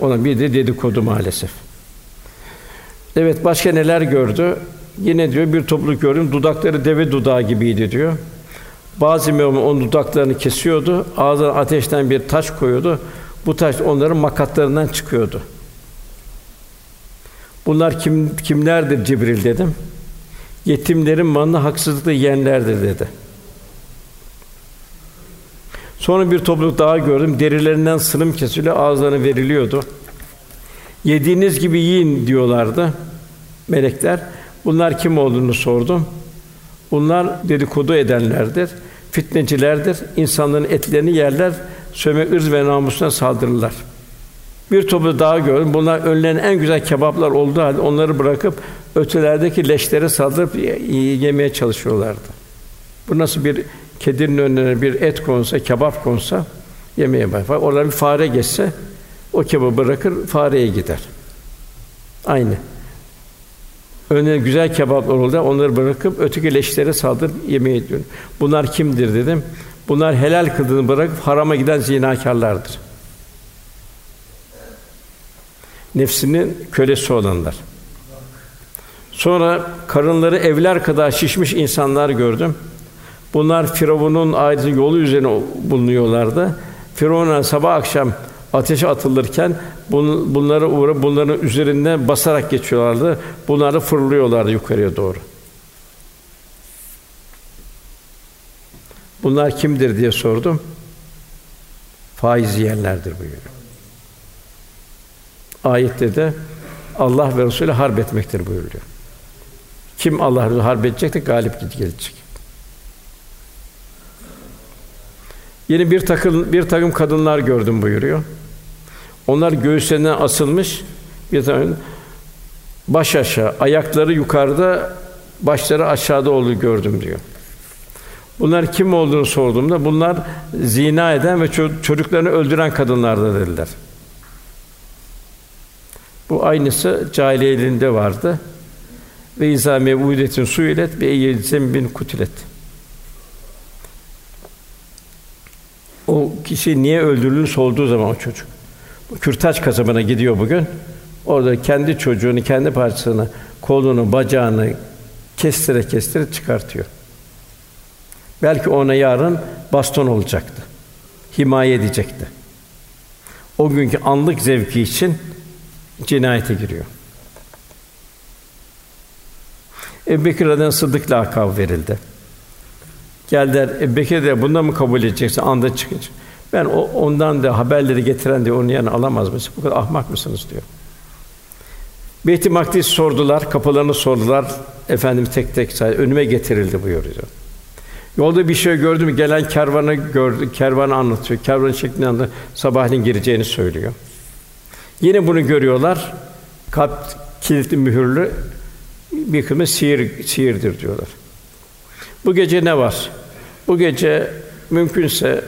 Speaker 3: Ona bir de dedikodu maalesef. Evet başka neler gördü? Yine diyor bir topluluk gördüm. Dudakları deve dudağı gibiydi diyor. Bazı mümin onun dudaklarını kesiyordu. Ağzına ateşten bir taş koyuyordu. Bu taş onların makatlarından çıkıyordu. Bunlar kim kimlerdir Cibril dedim. Yetimlerin malını haksızlıkla yiyenlerdir dedi. Sonra bir topluluk daha gördüm. Derilerinden sırım kesiliyor, ağızlarına veriliyordu. Yediğiniz gibi yiyin diyorlardı melekler. Bunlar kim olduğunu sordum. Bunlar dedikodu edenlerdir, fitnecilerdir. İnsanların etlerini yerler, söme ırz ve namusuna saldırırlar. Bir topu daha gördüm. Bunlar önlerine en güzel kebaplar olduğu halde onları bırakıp ötelerdeki leşlere saldırıp yemeye çalışıyorlardı. Bu nasıl bir kedinin önüne bir et konsa, kebap konsa yemeye başlar. Orada bir fare geçse o kebabı bırakır fareye gider. Aynı. Önüne güzel kebaplar oldu. Onları bırakıp öteki leşlere saldırıp yemeğe ediyor. Bunlar kimdir dedim. Bunlar helal kıldığını bırakıp harama giden zinakârlardır. Nefsinin kölesi olanlar. Sonra karınları evler kadar şişmiş insanlar gördüm. Bunlar Firavun'un ailesi yolu üzerine bulunuyorlardı. Firavun'a sabah akşam ateşe atılırken bun, bunları uğra bunların üzerinden basarak geçiyorlardı. Bunları fırlıyorlardı yukarıya doğru. Bunlar kimdir diye sordum. Faiz yiyenlerdir buyuruyor. Ayette de Allah ve Resulü harp etmektir buyuruyor. Kim Allah Resulü harp edecek de galip gelecek. Yeni bir takım bir takım kadınlar gördüm buyuruyor. Onlar göğüslerinden asılmış bir takım baş aşağı, ayakları yukarıda, başları aşağıda olduğu gördüm diyor. Bunlar kim olduğunu sorduğumda bunlar zina eden ve çocuklarını öldüren kadınlardı dediler. Bu aynısı cahiliyeliğinde vardı. Ve izâ mev'udetin suilet ve eyyezem bin kutilet. O kişi niye öldürüldüğünü sorduğu zaman o çocuk. Kürtaç kasabına gidiyor bugün. Orada kendi çocuğunu, kendi parçasını, kolunu, bacağını kestire kestire çıkartıyor. Belki ona yarın baston olacaktı. Himaye edecekti. O günkü anlık zevki için cinayete giriyor. Ebu Bekir radıyallahu Sıddık lakabı verildi. Geldiler, Ebu Bekir de bundan mı kabul edeceksin anda çıkınca? Ben o, ondan da haberleri getiren diye onun yanına alamaz mısın? Bu kadar ahmak mısınız diyor. Beyt-i Makdis sordular, kapılarını sordular. Efendim tek tek say, önüme getirildi buyuruyor. Yolda bir şey gördüm, gelen kervanı gördü, kervanı anlatıyor. Kervan şeklinde anlatıyor. Sabahleyin gireceğini söylüyor. Yine bunu görüyorlar. Kalp kilitli mühürlü bir kısmı sihir, sihirdir diyorlar. Bu gece ne var? Bu gece mümkünse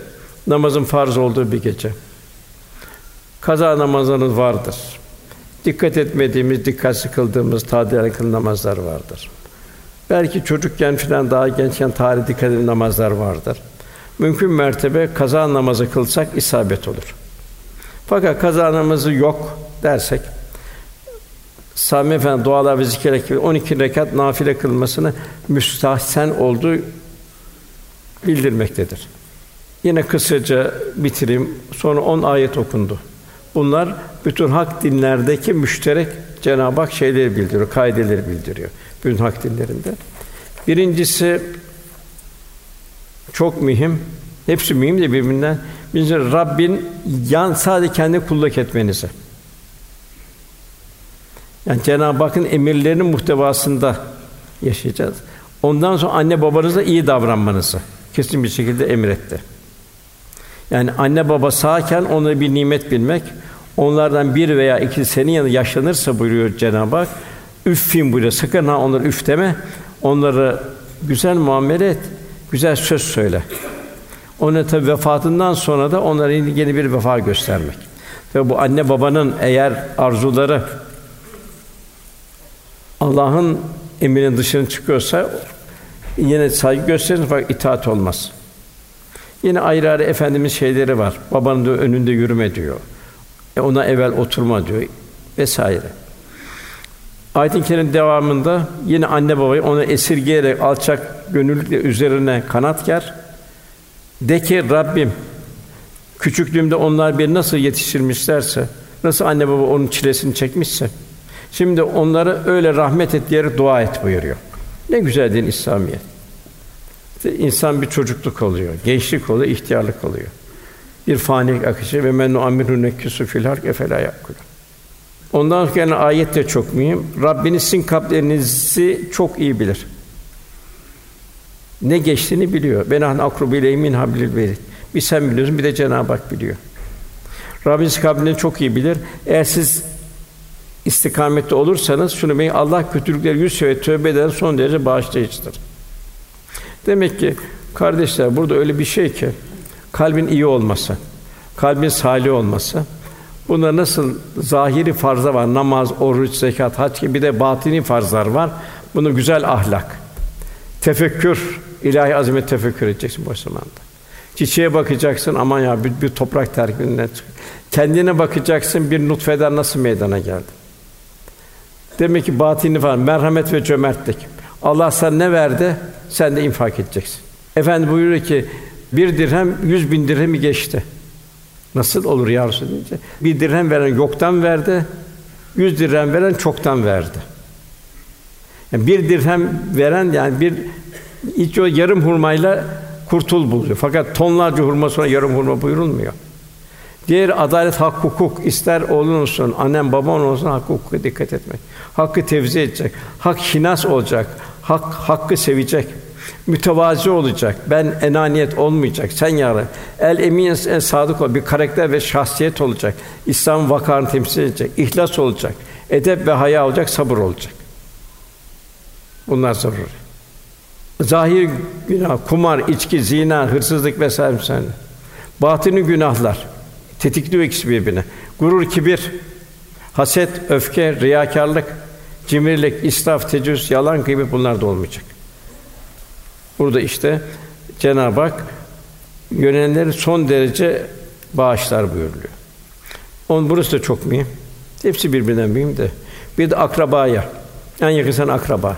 Speaker 3: namazın farz olduğu bir gece. Kaza namazlarınız vardır. Dikkat etmediğimiz, dikkat kıldığımız tadil kıl namazlar vardır. Belki çocukken filan daha gençken tarih dikkat namazlar vardır. Mümkün mertebe kaza namazı kılsak isabet olur. Fakat kaza namazı yok dersek Sami Efendi dualar ve zikirler gibi 12 rekat nafile kılmasını müstahsen olduğu bildirmektedir. Yine kısaca bitireyim. Sonra 10 ayet okundu. Bunlar bütün hak dinlerdeki müşterek Cenab-ı Hak şeyleri bildiriyor, kaideleri bildiriyor bütün hak dinlerinde. Birincisi çok mühim. Hepsi mühim de birbirinden. Birincisi Rabbin yan sadece kendi kulluk etmenizi. Yani Cenab-ı Hakk'ın emirlerinin muhtevasında yaşayacağız. Ondan sonra anne babanıza iyi davranmanızı kesin bir şekilde emretti. Yani anne baba sağken onlara bir nimet bilmek, onlardan bir veya iki senin yanında yaşlanırsa buyuruyor Cenab-ı Hak, üffin buyuruyor. Sakın ha onları üf deme. Onları güzel muamele et, güzel söz söyle. Ona tabi vefatından sonra da onlara yeni bir vefa göstermek. Ve bu anne babanın eğer arzuları Allah'ın emrinin dışına çıkıyorsa yine saygı gösterin fakat itaat olmaz. Yine ayrı ayrı efendimiz şeyleri var. Babanın da önünde yürüme diyor. E ona evvel oturma diyor vesaire. Ayetin kerim devamında yine anne babayı ona esirgeyerek alçak gönüllükle üzerine kanat ger. De ki Rabbim küçüklüğümde onlar bir nasıl yetiştirmişlerse, nasıl anne baba onun çilesini çekmişse, şimdi onları öyle rahmet et diyerek dua et buyuruyor. Ne güzel din İslamiyet. İşte insan bir çocukluk oluyor, gençlik oluyor, ihtiyarlık oluyor. Bir fanilik akışı ve men nu'ammiru nekkisu fil hark efela yakul. Ondan sonra gelen ayet de çok mühim. Rabbiniz sizin kalplerinizi çok iyi bilir. Ne geçtiğini biliyor. Ben an akrubu min hablil verid. Bir sen biliyorsun, bir de Cenab-ı Hak biliyor. Rabbiniz kalbini çok iyi bilir. Eğer siz istikamette olursanız şunu bilin Allah kötülükleri yüz sefer tövbe eden son derece bağışlayıcıdır. Demek ki kardeşler burada öyle bir şey ki kalbin iyi olması, kalbin salih olması, Bunda nasıl zahiri farza var, namaz, oruç, zekat, hac gibi bir de batini farzlar var. Bunu güzel ahlak, tefekkür, ilahi azamet tefekkür edeceksin bu zamanda. Çiçeğe bakacaksın, aman ya bir, bir toprak terkibinden çık. Kendine bakacaksın, bir nutfeden nasıl meydana geldi. Demek ki batini var, merhamet ve cömertlik. Allah sana ne verdi, sen de infak edeceksin. Efendi buyuruyor ki bir dirhem yüz bin dirhemi geçti. Nasıl olur ya Resulallah bir dirhem veren yoktan verdi, yüz dirhem veren çoktan verdi. Yani bir dirhem veren yani bir hiç o yarım hurmayla kurtul buluyor. Fakat tonlarca hurma sonra yarım hurma buyurulmuyor. Diğer adalet, hak, hukuk ister oğlun olsun, annen baban olsun hak hukuka dikkat etmek. Hakkı tevzi edecek. Hak hinas olacak. Hak hakkı sevecek. Mütevazi olacak. Ben enaniyet olmayacak. Sen yarın el emin el sadık ol. Bir karakter ve şahsiyet olacak. İslam vakarını temsil edecek. İhlas olacak. Edep ve haya olacak, sabır olacak. Bunlar zaruri. Zahir günah, kumar, içki, zina, hırsızlık vesaire vesaire. Batini günahlar tetikliyor ikisi birbirine. Gurur, kibir, haset, öfke, riyakarlık, cimrilik, israf, tecüz, yalan gibi bunlar da olmayacak. Burada işte Cenab-ı Hak yönelenleri son derece bağışlar buyuruyor. On burası da çok mühim. Hepsi birbirinden mühim de. Bir de akrabaya. En yakın sana akraba.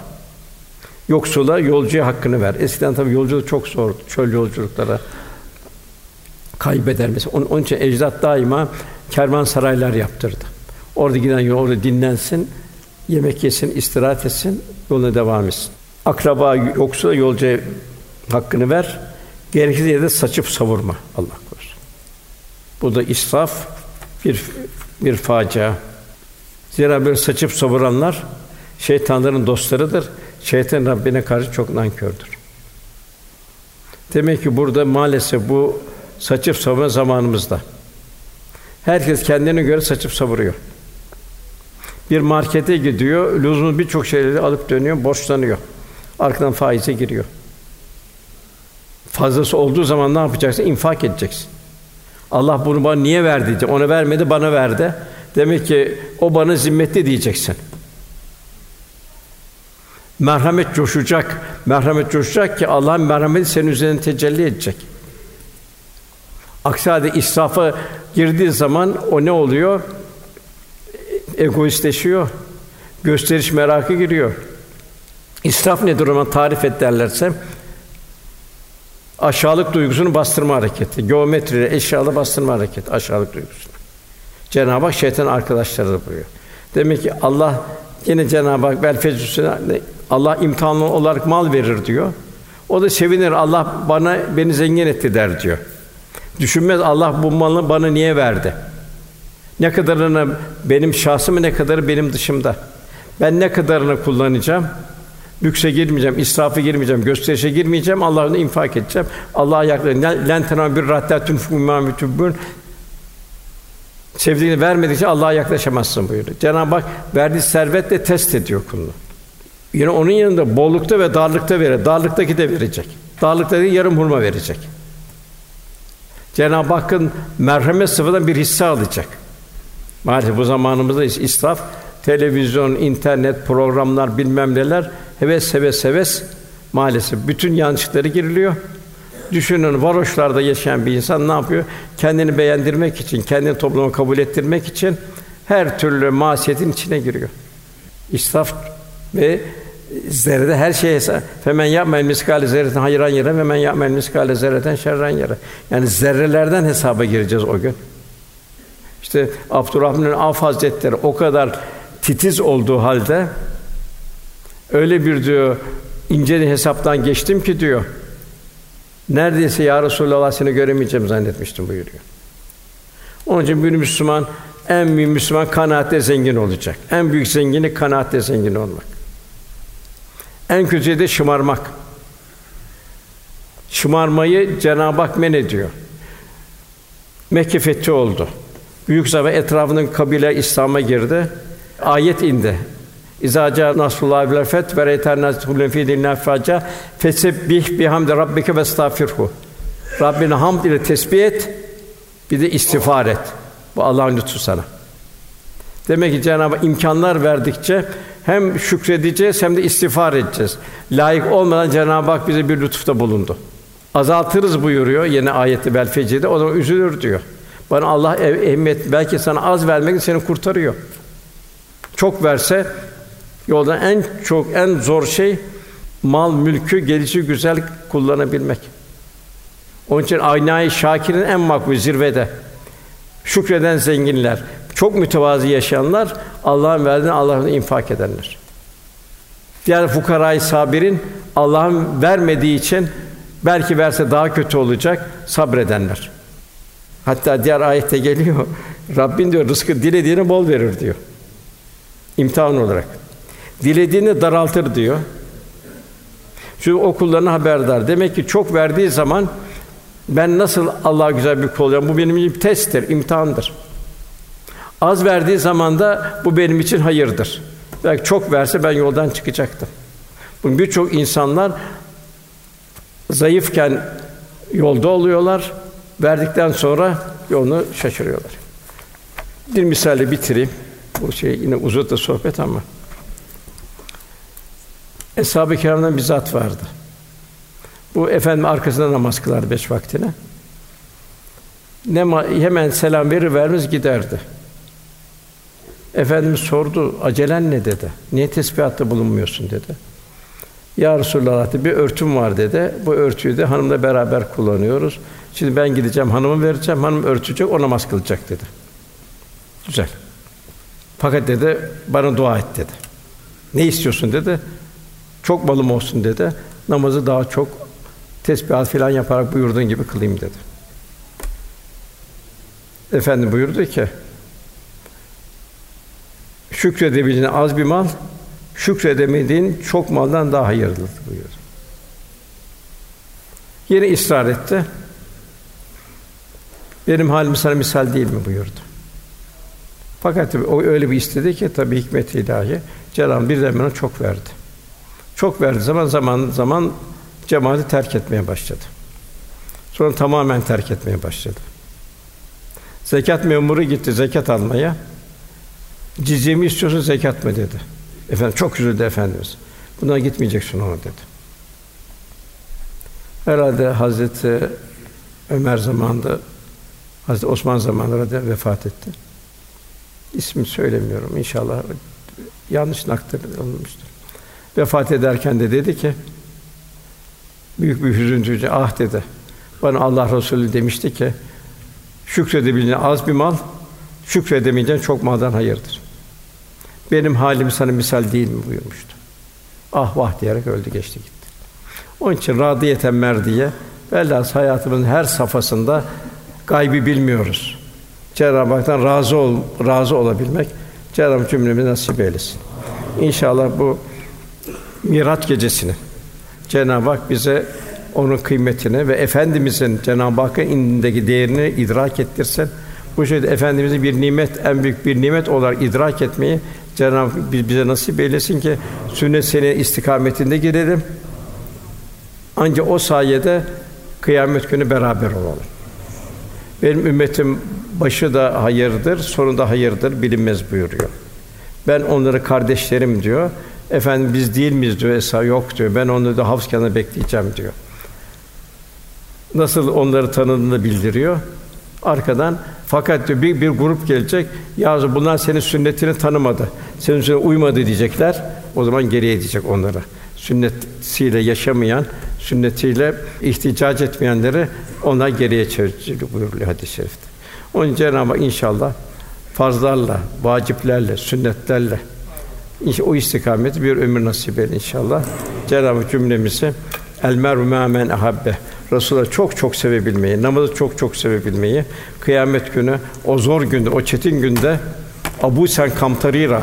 Speaker 3: Yoksula yolcuya hakkını ver. Eskiden tabii yolculuk çok zor. Çöl yolculuklara kaybeder mesela. Onun, onun için ecdat daima kervansaraylar yaptırdı. Orada giden yol dinlensin, yemek yesin, istirahat etsin, yoluna devam etsin. Akraba yoksa yolcuya hakkını ver. Gerekirse yerde saçıp savurma. Allah korusun. Bu da israf bir bir facia. Zira böyle saçıp savuranlar şeytanların dostlarıdır. Şeytan Rabbine karşı çok nankördür. Demek ki burada maalesef bu saçıp savurma zamanımızda. Herkes kendine göre saçıp savuruyor. Bir markete gidiyor, lüzumlu birçok şeyleri alıp dönüyor, borçlanıyor. Arkadan faize giriyor. Fazlası olduğu zaman ne yapacaksın? İnfak edeceksin. Allah bunu bana niye verdi diyecek. Ona vermedi, bana verdi. Demek ki o bana zimmetli diyeceksin. Merhamet coşacak. Merhamet coşacak ki Allah'ın merhameti senin üzerine tecelli edecek. Aksi halde israfa girdiği zaman o ne oluyor? Egoistleşiyor. Gösteriş merakı giriyor. İsraf nedir o tarif et derlerse aşağılık duygusunu bastırma hareketi. Geometri, eşyalı bastırma hareketi, aşağılık duygusunu. Cenab-ı Hak şeytan arkadaşları da buyuruyor. Demek ki Allah yine Cenab-ı Hak belfezüsüne Allah imtihanlı olarak mal verir diyor. O da sevinir. Allah bana beni zengin etti der diyor. Düşünmez Allah bu malı bana niye verdi? Ne kadarını benim şahsım ne kadarı benim dışımda. Ben ne kadarını kullanacağım? Lükse girmeyeceğim, israfa girmeyeceğim, gösterişe girmeyeceğim. Allah'ın infak edeceğim. Allah ayakları len bir rahtatun fumma mütübbün Sevdiğini vermedikçe Allah'a yaklaşamazsın buyuruyor. Cenab-ı Hak verdiği servetle test ediyor kulunu. Yine onun yanında bollukta ve darlıkta verir. Darlıktaki de verecek. Darlıkta değil yarım hurma verecek. Cenab-ı Hakk'ın merhamet sıfatından bir hisse alacak. Maalesef bu zamanımızda israf, televizyon, internet, programlar, bilmem neler heves heves heves maalesef bütün yanlışlıkları giriliyor. Düşünün varoşlarda yaşayan bir insan ne yapıyor? Kendini beğendirmek için, kendini topluma kabul ettirmek için her türlü masiyetin içine giriyor. İsraf ve zerrede her şeye hesap. Femen yapmel miskale zerreten hayran yere ve men yapmel miskale zerreten şerran yere. Yani zerrelerden hesaba gireceğiz o gün. İşte Abdurrahman Af Hazretleri o kadar titiz olduğu halde öyle bir diyor ince hesaptan geçtim ki diyor. Neredeyse ya Resulallah seni göremeyeceğim zannetmiştim buyuruyor. Onun için bir Müslüman en büyük Müslüman kanaatle zengin olacak. En büyük zenginlik kanaatle zengin olmak. En kötüsü de şımarmak. Şımarmayı Cenab-ı Hak men ediyor. Mekke fethi oldu. Büyük zafer etrafının kabile İslam'a girdi. Ayet indi. İza ca nasrullah vel feth ve reytan nasrullah fi dinna faca fesebbih bihamdi rabbike ve estağfirhu. Rabbine hamd ile tesbih et, bir de istiğfar et. Bu Allah'ın lütfu sana. Demek ki Cenab-ı Hak imkanlar verdikçe hem şükredeceğiz hem de istiğfar edeceğiz. Layık olmadan Cenab-ı Hak bize bir lütufta bulundu. Azaltırız buyuruyor yine ayette bel. O zaman üzülür diyor. Bana Allah ehemmiyet belki sana az vermek seni kurtarıyor. Çok verse yolda en çok en zor şey mal mülkü gelişi güzel kullanabilmek. Onun için aynayı şakirin en makbul zirvede. Şükreden zenginler, çok mütevazi yaşayanlar, Allah'ın verdiğini Allah'ın infak edenler. Diğer fukarayı sabirin Allah'ın vermediği için belki verse daha kötü olacak sabredenler. Hatta diğer ayette geliyor. Rabbin diyor rızkı dilediğine bol verir diyor. İmtihan olarak. Dilediğini daraltır diyor. Şu okullarına haberdar. Demek ki çok verdiği zaman ben nasıl Allah'a güzel bir kul olacağım? Bu benim için testtir, imtihandır. Az verdiği zaman da bu benim için hayırdır. Belki çok verse ben yoldan çıkacaktım. Bugün birçok insanlar zayıfken yolda oluyorlar. Verdikten sonra yolunu şaşırıyorlar. Bir misalle bitireyim. Bu şey yine uzadı sohbet ama. Eshab-ı Kiram'dan bir zat vardı. Bu efendim arkasında namaz kılardı beş vaktine. Ne hemen selam verir vermez giderdi. Efendimiz sordu, acelen ne dedi? Niye tesbihatta bulunmuyorsun dedi. Ya Resulallah dedi, bir örtüm var dedi. Bu örtüyü de hanımla beraber kullanıyoruz. Şimdi ben gideceğim, hanımı vereceğim, hanım örtecek, o namaz kılacak dedi. Güzel. Fakat dedi, bana dua et dedi. Ne istiyorsun dedi. Çok malım olsun dedi. Namazı daha çok tesbihat filan yaparak buyurduğun gibi kılayım dedi. Efendim buyurdu ki şükredebildiğin az bir mal, şükredemediğin çok maldan daha hayırlıdır buyurdu. Yine ısrar etti. Benim halim sana misal değil mi buyurdu. Fakat o öyle bir istedi ki tabii hikmet ilahi Cenab-ı birden bana çok verdi. Çok verdi zaman zaman zaman cemaati terk etmeye başladı. Sonra tamamen terk etmeye başladı. Zekat memuru gitti zekat almaya. Cizyemi istiyorsun zekat mı dedi. Efendim çok üzüldü efendimiz. Buna gitmeyeceksin ona dedi. Herhalde Hazreti Ömer zamanında Hazreti Osman zamanında da vefat etti. İsmi söylemiyorum inşallah yanlış nakledilmiştir. Vefat ederken de dedi ki büyük bir hüzüntüyle ah dedi. Bana Allah Resulü demişti ki şükredebileceğin az bir mal, şükredemeyeceğin çok maldan hayırdır. Benim halim sana misal değil mi buyurmuştu. Ah vah diyerek öldü geçti gitti. Onun için radiyeten merdiye velhâsıl hayatımızın her safhasında gaybi bilmiyoruz. Cenab-ı Hak'tan razı ol, razı olabilmek Cenab-ı Hak cümlemize nasip eylesin. İnşallah bu Miraç gecesini Cenab-ı Hak bize onun kıymetini ve efendimizin Cenab-ı Hakk'ın indindeki değerini idrak ettirsin. Bu şekilde efendimizin bir nimet, en büyük bir nimet olarak idrak etmeyi Cenab-ı Hak bize nasip eylesin ki sünnet seni istikametinde girelim. Ancak o sayede kıyamet günü beraber olalım. Benim ümmetim başı da hayırdır, sonu da hayırdır bilinmez buyuruyor. Ben onları kardeşlerim diyor. Efendim biz değil miyiz diyor Esa yok diyor. Ben onları da havuz kenarında bekleyeceğim diyor. Nasıl onları tanıdığını bildiriyor. Arkadan fakat diyor bir, bir grup gelecek. Ya bunlar senin sünnetini tanımadı. Senin sünnetine uymadı diyecekler. O zaman geriye diyecek onlara. Sünnetiyle yaşamayan, sünnetiyle ihticac etmeyenleri onlar geriye çevirecek buyuruyor hadis-i şerifte. Onun için Cenab-ı inşallah farzlarla, vaciplerle, sünnetlerle o istikameti bir ömür nasip eder inşallah. Cenab-ı cümlemizi el meru men ahabbe Resulullah çok çok sevebilmeyi, namazı çok çok sevebilmeyi, kıyamet günü o zor günde, o çetin günde Abu Sen Kamtarira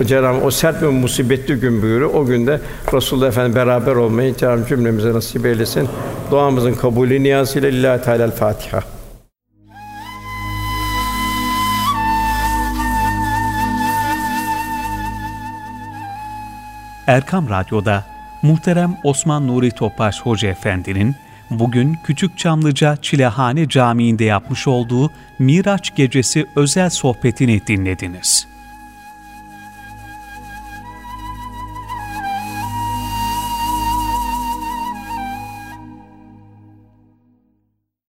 Speaker 3: o Cenab-ı o sert ve musibetli gün buyuruyor. O günde Resulullah Efendimiz beraber olmayı Cenab-ı cümlemize nasip eylesin. Duamızın kabulü niyazıyla Lillahi Teala Fatiha.
Speaker 1: Erkam Radyo'da muhterem Osman Nuri Topbaş Hoca Efendi'nin bugün Küçük Çamlıca Çilehane Camii'nde yapmış olduğu Miraç Gecesi özel sohbetini dinlediniz.